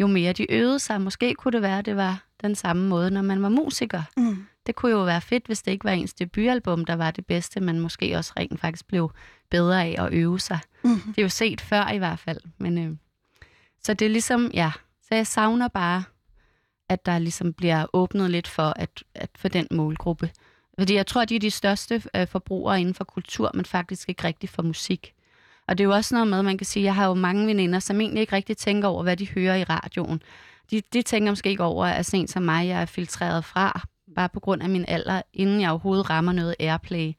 jo mere de øvede sig. Måske kunne det være, at det var den samme måde, når man var musiker. Mm. Det kunne jo være fedt, hvis det ikke var ens debutalbum, der var det bedste, men måske også rent faktisk blev bedre af at øve sig. Mm. Det er jo set før i hvert fald. Men, øh, så det er ligesom, ja, så jeg savner bare, at der ligesom bliver åbnet lidt for, at, at for den målgruppe. Fordi jeg tror, at de er de største øh, forbrugere inden for kultur, men faktisk ikke rigtig for musik. Og det er jo også noget med, man kan sige, jeg har jo mange veninder, som egentlig ikke rigtig tænker over, hvad de hører i radioen. De, de tænker måske ikke over, at en som mig, jeg er filtreret fra, bare på grund af min alder, inden jeg overhovedet rammer noget airplay.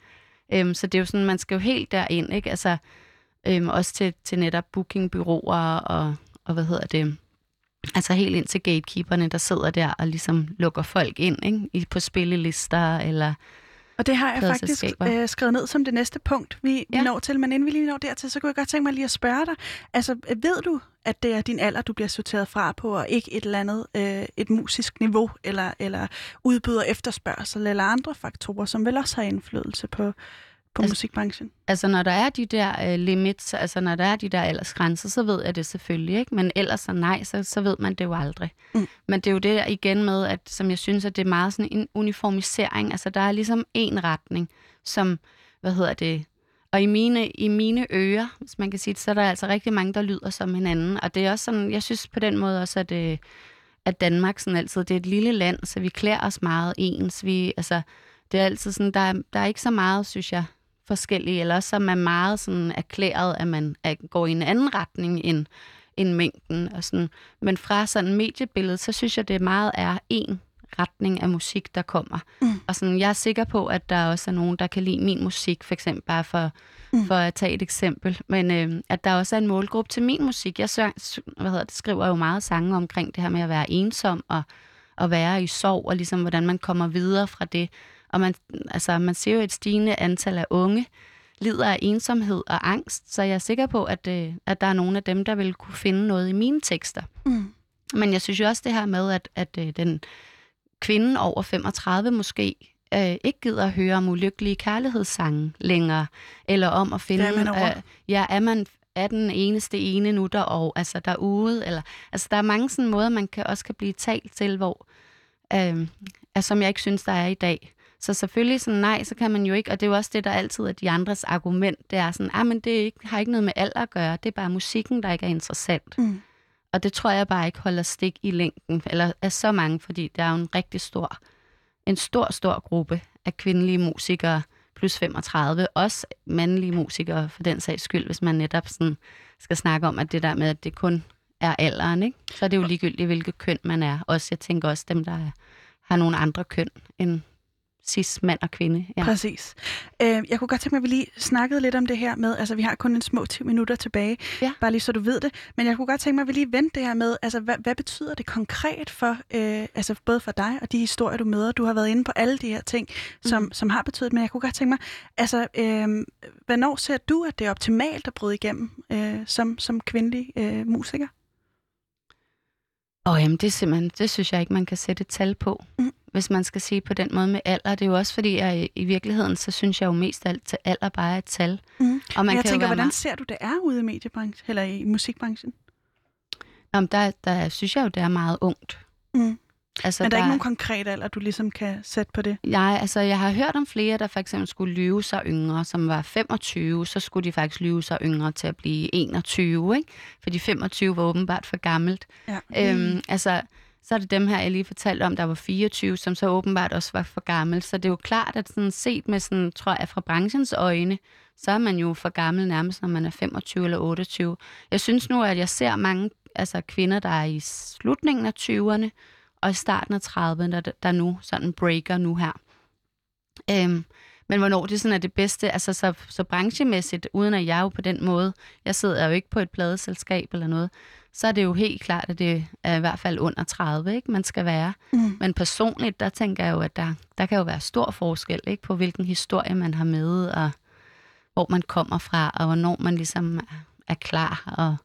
Øhm, så det er jo sådan, man skal jo helt derind, ikke? Altså, øhm, også til, til netop bookingbyråer og, og hvad hedder det, altså helt ind til gatekeeperne, der sidder der og ligesom lukker folk ind, ikke? I, på spillelister eller... Og det har jeg faktisk øh, skrevet ned som det næste punkt, vi, ja. vi når til. Men inden vi lige når dertil, så kunne jeg godt tænke mig lige at spørge dig. Altså, ved du, at det er din alder, du bliver sorteret fra på, og ikke et eller andet, øh, et musisk niveau, eller, eller udbyder efterspørgsel, eller andre faktorer, som vel også har indflydelse på, på Altså- musikbranchen? Altså, når der er de der øh, limits, altså når der er de der aldersgrænser, så ved jeg det selvfølgelig, ikke? Men ellers så nej, så, så ved man det jo aldrig. Mm. Men det er jo det der igen med, at som jeg synes, at det er meget sådan en uniformisering. Altså, der er ligesom en retning, som, hvad hedder det, og i mine, i mine ører, hvis man kan sige det, så er der altså rigtig mange, der lyder som hinanden. Og det er også sådan, jeg synes på den måde også, at, øh, at Danmark sådan altid, det er et lille land, så vi klæder os meget ens. Vi, altså, det er altid sådan, der er, der er ikke så meget, synes jeg, forskellige, eller så er man meget sådan erklæret, at man går i en anden retning end, end mængden. Og sådan. Men fra sådan mediebilledet, så synes jeg, det meget er en retning af musik, der kommer. Mm. Og sådan, jeg er sikker på, at der også er nogen, der kan lide min musik, for eksempel bare for, mm. for at tage et eksempel. Men øh, at der også er en målgruppe til min musik. Jeg søg, hvad hedder det, skriver jo meget sange omkring det her med at være ensom og at være i sorg, og ligesom hvordan man kommer videre fra det. Og man, altså, man ser jo et stigende antal af unge, lider af ensomhed og angst, så jeg er sikker på, at, øh, at der er nogle af dem, der vil kunne finde noget i mine tekster. Mm. Men jeg synes jo også det her med, at, at øh, den kvinde over 35 måske øh, ikke gider at høre om ulykkelige kærlighedssange længere, eller om at finde, er øh, ja, er man er den eneste ene nu der og altså derude, eller altså der er mange sådan måder, man kan også kan blive talt til, hvor øh, altså, som jeg ikke synes, der er i dag. Så selvfølgelig sådan, nej, så kan man jo ikke, og det er jo også det, der altid er de andres argument, det er sådan, ah, men det ikke, har ikke noget med alder at gøre, det er bare musikken, der ikke er interessant. Mm. Og det tror jeg bare ikke holder stik i længden, eller er så mange, fordi der er jo en rigtig stor, en stor, stor gruppe af kvindelige musikere, plus 35, også mandlige musikere for den sags skyld, hvis man netop sådan skal snakke om, at det der med, at det kun er alderen, ikke? så er det jo ligegyldigt, hvilket køn man er. Også, jeg tænker også dem, der er, har nogle andre køn end cis mand og kvinde. Ja. Præcis. Øh, jeg kunne godt tænke mig, at vi lige snakkede lidt om det her med, altså vi har kun en små 10 minutter tilbage, Ja. bare lige så du ved det, men jeg kunne godt tænke mig, at vi lige vendte det her med, altså hvad, hvad betyder det konkret for, øh, altså både for dig og de historier, du møder, du har været inde på alle de her ting, som, Mhm. som har betydet, men jeg kunne godt tænke mig, altså øh, hvornår ser du, at det er optimalt at bryde igennem øh, som, som kvindelig øh, musiker? Og jamen, det, er simpelthen, det synes jeg ikke, man kan sætte et tal på, Mm. Hvis man skal sige på den måde med alder. Det er jo også fordi, jeg i- virkeligheden, så synes jeg jo mest alt til alder bare er et tal. Mm. Og man jeg kan tænker, hvordan meget... ser du det er ude i mediebranchen, eller i musikbranchen? Nå, men der, der synes jeg jo, det er meget ungt. Mm. Altså, Men der er ikke nogen konkret alder, du ligesom kan sætte på det? Jeg, altså, jeg har hørt om flere, der for eksempel skulle lyve sig yngre, som var 25, så skulle de faktisk lyve sig yngre til at blive 21, ikke? Fordi 25 var åbenbart for gammelt. Ja. Øhm, altså, så er det dem her, jeg lige fortalte om, der var 24, som så åbenbart også var for gammel. Så det er jo klart, at sådan set med sådan, tror jeg, fra branchens øjne, så er man jo for gammel nærmest, når man er 25 eller 28. Jeg synes nu, at jeg ser mange altså, kvinder, der er i slutningen af 20'erne, og i starten af 30'erne, der, der nu sådan breaker nu her. Øhm, men hvornår det sådan er det bedste, altså så, så branchemæssigt, uden at jeg jo på den måde, jeg sidder jo ikke på et pladeselskab eller noget, så er det jo helt klart, at det er i hvert fald under 30, ikke, man skal være. Mm. Men personligt, der tænker jeg jo, at der, der kan jo være stor forskel ikke, på, hvilken historie man har med, og hvor man kommer fra, og hvornår man ligesom er, er klar og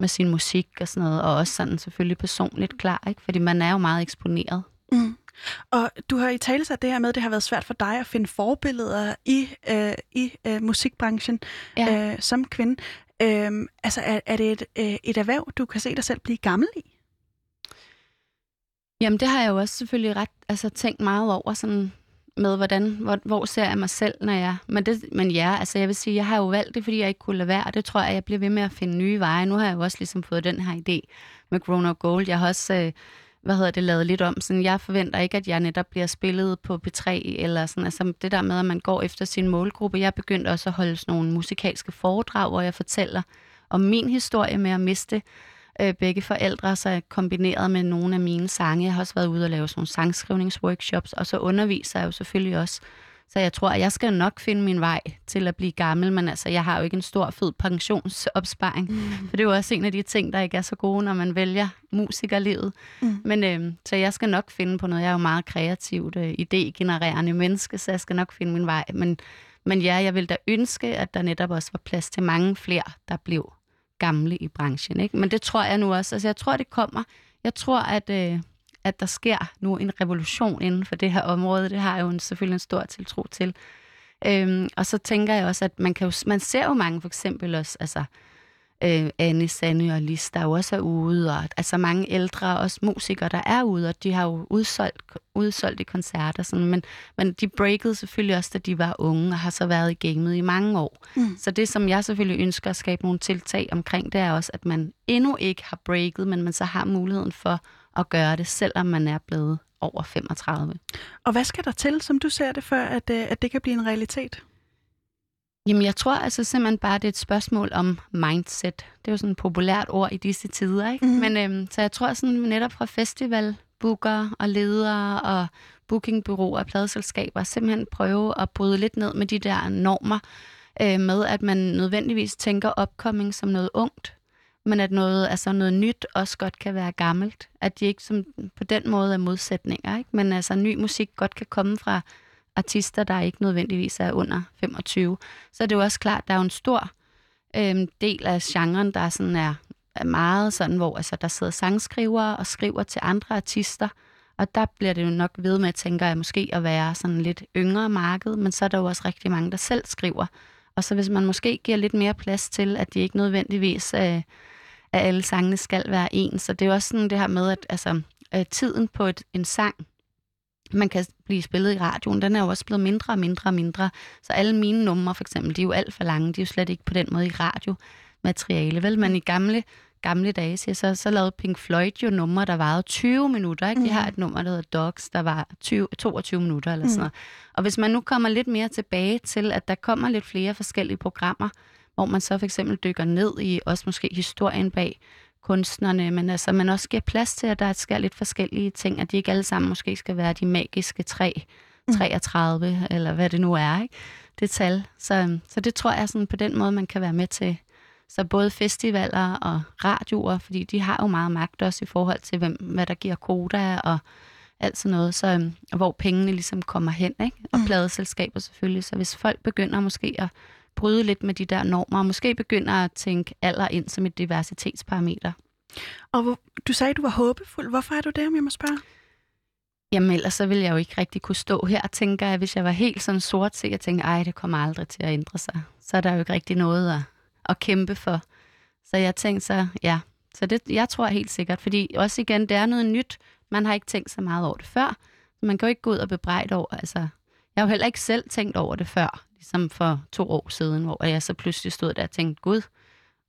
med sin musik og sådan noget, og også sådan selvfølgelig personligt klar, ikke? fordi man er jo meget eksponeret. Mm. Og du har i tale sat det her med, at det har været svært for dig at finde forbilleder i, øh, i øh, musikbranchen Ja. øh, som kvinde. Øh, altså, er, er det et, øh, et erhverv, du kan se dig selv blive gammel i? Jamen, det har jeg jo også selvfølgelig ret altså, tænkt meget over, sådan med, hvordan, hvor, hvor ser jeg mig selv, når jeg... Men, det, men ja, altså jeg vil sige, jeg har jo valgt det, fordi jeg ikke kunne lade være, og det tror jeg, jeg bliver ved med at finde nye veje. Nu har jeg jo også ligesom fået den her idé med Grown Up Gold. Jeg har også, øh, hvad hedder det, lavet lidt om. Sådan, jeg forventer ikke, at jeg netop bliver spillet på P3, eller sådan, altså det der med, at man går efter sin målgruppe. Jeg begyndte også at holde sådan nogle musikalske foredrag, hvor jeg fortæller om min historie med at miste øh, begge forældre, så kombineret med nogle af mine sange. Jeg har også været ude og lave sådan nogle sangskrivningsworkshops, og så underviser jeg jo selvfølgelig også. Så jeg tror, at jeg skal nok finde min vej til at blive gammel, men altså, jeg har jo ikke en stor, fed pensionsopsparing. Mm. For det er jo også en af de ting, der ikke er så gode, når man vælger musikerlivet. Mm. Men øh, så jeg skal nok finde på noget. Jeg er jo meget kreativt, øh, idégenererende menneske, så jeg skal nok finde min vej. Men, men ja, jeg vil da ønske, at der netop også var plads til mange flere, der blev gamle i branchen. Ikke? Men det tror jeg nu også. Altså, jeg tror, det kommer. Jeg tror, at, øh, at der sker nu en revolution inden for det her område. Det har jeg jo en, selvfølgelig en stor tiltro til. Øhm, og så tænker jeg også, at man, kan jo, man ser jo mange for eksempel også, altså øh, Anne, Sanne og Lis, der jo også er ude, og altså mange ældre, også musikere, der er ude, og de har jo udsolgt, udsolgt i koncerter, sådan, men, men de breakede selvfølgelig også, da de var unge, og har så været i gamet i mange år. Mm. Så det, som jeg selvfølgelig ønsker at skabe nogle tiltag omkring, det er også, at man endnu ikke har breaket, men man så har muligheden for at gøre det, selvom man er blevet over 35. Og hvad skal der til, som du ser det, for at, øh, at det kan blive en realitet? Jamen, jeg tror altså simpelthen bare, det er et spørgsmål om mindset. Det er jo sådan et populært ord i disse tider, ikke? Mm. Men øhm, så jeg tror sådan netop fra festival booker og ledere og bookingbyråer og pladeselskaber simpelthen prøve at bryde lidt ned med de der normer øh, med, at man nødvendigvis tænker upcoming som noget ungt, men at noget, altså noget nyt også godt kan være gammelt. At de ikke som, på den måde er modsætninger, ikke? men altså ny musik godt kan komme fra artister, der ikke nødvendigvis er under 25. Så er det jo også klart, der er en stor øhm, del af genren, der sådan er, er meget sådan, hvor altså, der sidder sangskrivere og skriver til andre artister, og der bliver det jo nok ved med, tænker jeg, måske at være sådan lidt yngre marked, men så er der jo også rigtig mange, der selv skriver. Og så hvis man måske giver lidt mere plads til, at de ikke nødvendigvis, øh, at alle sangene skal være ens. Så det er jo også sådan det her med, at altså, øh, tiden på et, en sang, man kan blive spillet i radioen, den er jo også blevet mindre og mindre og mindre. Så alle mine numre, for eksempel, de er jo alt for lange. De er jo slet ikke på den måde i radiomateriale, vel? Men i gamle, gamle dage, siger, så, så lavede Pink Floyd jo numre, der varede 20 minutter. Ikke? De har et nummer, der hedder Dogs, der var 20, 22 minutter eller sådan noget. Og hvis man nu kommer lidt mere tilbage til, at der kommer lidt flere forskellige programmer, hvor man så for eksempel dykker ned i også måske historien bag kunstnerne, men altså man også giver plads til, at der sker lidt forskellige ting, at de ikke alle sammen måske skal være de magiske 3, 33, mm. eller hvad det nu er, ikke? det tal. Så, så det tror jeg sådan på den måde, man kan være med til. Så både festivaler og radioer, fordi de har jo meget magt også i forhold til, hvem, hvad der giver koda og alt sådan noget, så, hvor pengene ligesom kommer hen, ikke? og pladeselskaber selvfølgelig. Så hvis folk begynder måske at bryde lidt med de der normer, og måske begynder at tænke alder ind som et diversitetsparameter. Og hvor, du sagde, du var håbefuld. Hvorfor er du det, om jeg må spørge? Jamen ellers så ville jeg jo ikke rigtig kunne stå her, tænker jeg, hvis jeg var helt sådan sort til, jeg tænker, ej, det kommer aldrig til at ændre sig. Så er der jo ikke rigtig noget at, at kæmpe for. Så jeg tænkte så, ja, så det, jeg tror helt sikkert, fordi også igen, det er noget nyt. Man har ikke tænkt så meget over det før. Man kan jo ikke gå ud og bebrejde over, altså, jeg har jo heller ikke selv tænkt over det før, som for to år siden, hvor jeg så pludselig stod der og tænkte, gud,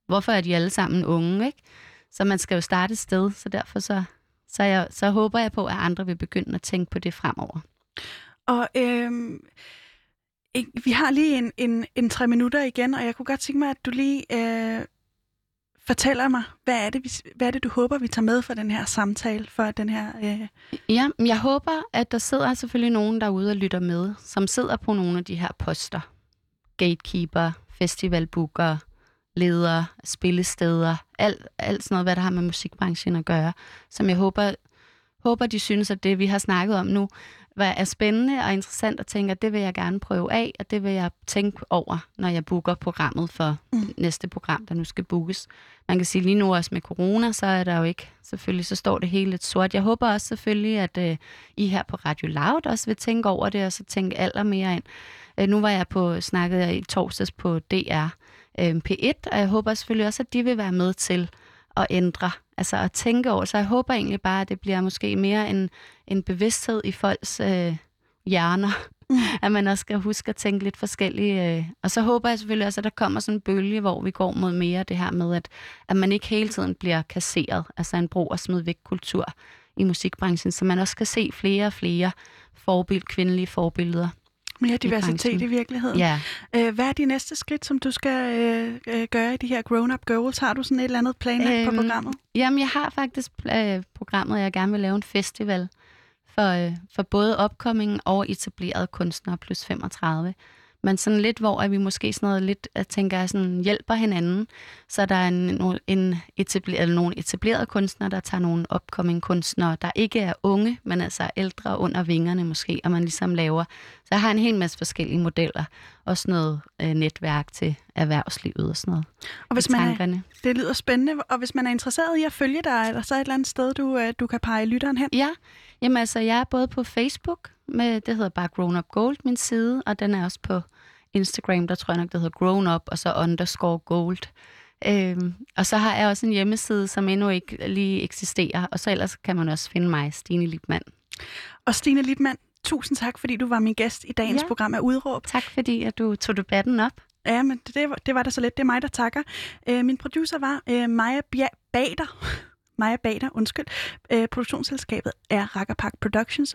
hvorfor er de alle sammen unge, ikke? Så man skal jo starte et sted, så derfor så, så, jeg, så håber jeg på, at andre vil begynde at tænke på det fremover. Og øhm, vi har lige en, en, en tre minutter igen, og jeg kunne godt tænke mig, at du lige øh, fortæller mig, hvad er, det, vi, hvad er det, du håber, vi tager med for den her samtale, for den her... Øh, Ja, men jeg håber, at der sidder selvfølgelig nogen derude og lytter med, som sidder på nogle af de her poster. Gatekeeper, festivalbooker, ledere, spillesteder, alt, alt sådan noget, hvad der har med musikbranchen at gøre, som jeg håber, håber, de synes, at det, vi har snakket om nu, hvad er spændende og interessant og tænker, at det vil jeg gerne prøve af, og det vil jeg tænke over, når jeg booker programmet for mm. næste program, der nu skal bookes. Man kan sige lige nu også med corona, så er der jo ikke, selvfølgelig så står det hele lidt sort. Jeg håber også selvfølgelig, at øh, I her på Radio Loud også vil tænke over det, og så tænke aller mere ind. Øh, nu var jeg på snakket jeg i torsdags på DR øh, P1, og jeg håber selvfølgelig også, at de vil være med til at ændre, altså at tænke over. Så jeg håber egentlig bare, at det bliver måske mere en, en bevidsthed i folks øh, hjerner, mm. at man også skal huske at tænke lidt forskelligt. Øh. Og så håber jeg selvfølgelig også, at der kommer sådan en bølge, hvor vi går mod mere det her med, at, at man ikke hele tiden bliver kasseret, altså en brug og smid væk kultur i musikbranchen, så man også kan se flere og flere forbild, kvindelige forbilleder. Mere diversitet branchen. i virkeligheden. Ja. Øh, hvad er de næste skridt, som du skal øh, øh, gøre i de her grown-up goals? Har du sådan et eller andet planlagt Øhm, på programmet? Jamen, jeg har faktisk øh, programmet, jeg gerne vil lave en festival for, øh, for både upcoming og etablerede kunstnere plus 35. Men sådan lidt, hvor at vi måske sådan noget lidt, jeg tænker, sådan hjælper hinanden. Så der er en, en etableret, eller nogle etablerede kunstnere, der tager nogle upcoming kunstnere, der ikke er unge, men altså er ældre under vingerne måske, og man ligesom laver. Så jeg har en hel masse forskellige modeller. Også noget øh, netværk til erhvervslivet og sådan noget. Og hvis man er, det lyder spændende, og hvis man er interesseret i at følge dig, er der så et eller andet sted, du, øh, du kan pege lytteren hen? Ja, jamen altså, jeg er både på Facebook, med, det hedder bare Grown Up Gold, min side, og den er også på Instagram, der tror jeg nok, det hedder Grown Up, og så underscore gold. Øhm, og så har jeg også en hjemmeside, som endnu ikke lige eksisterer, og så ellers kan man også finde mig, Stine Lipmann. Og Stine Lipmann, tusind tak, fordi du var min gæst i dagens Ja. program af Udråb. Tak fordi, at du tog debatten op. Ja, men det, det, var- da så let. Det er mig, der takker. Øh, min producer var øh, Maja Bja- Bader. Maja Bader, undskyld. Øh, produktionsselskabet er Rakkerpark Productions,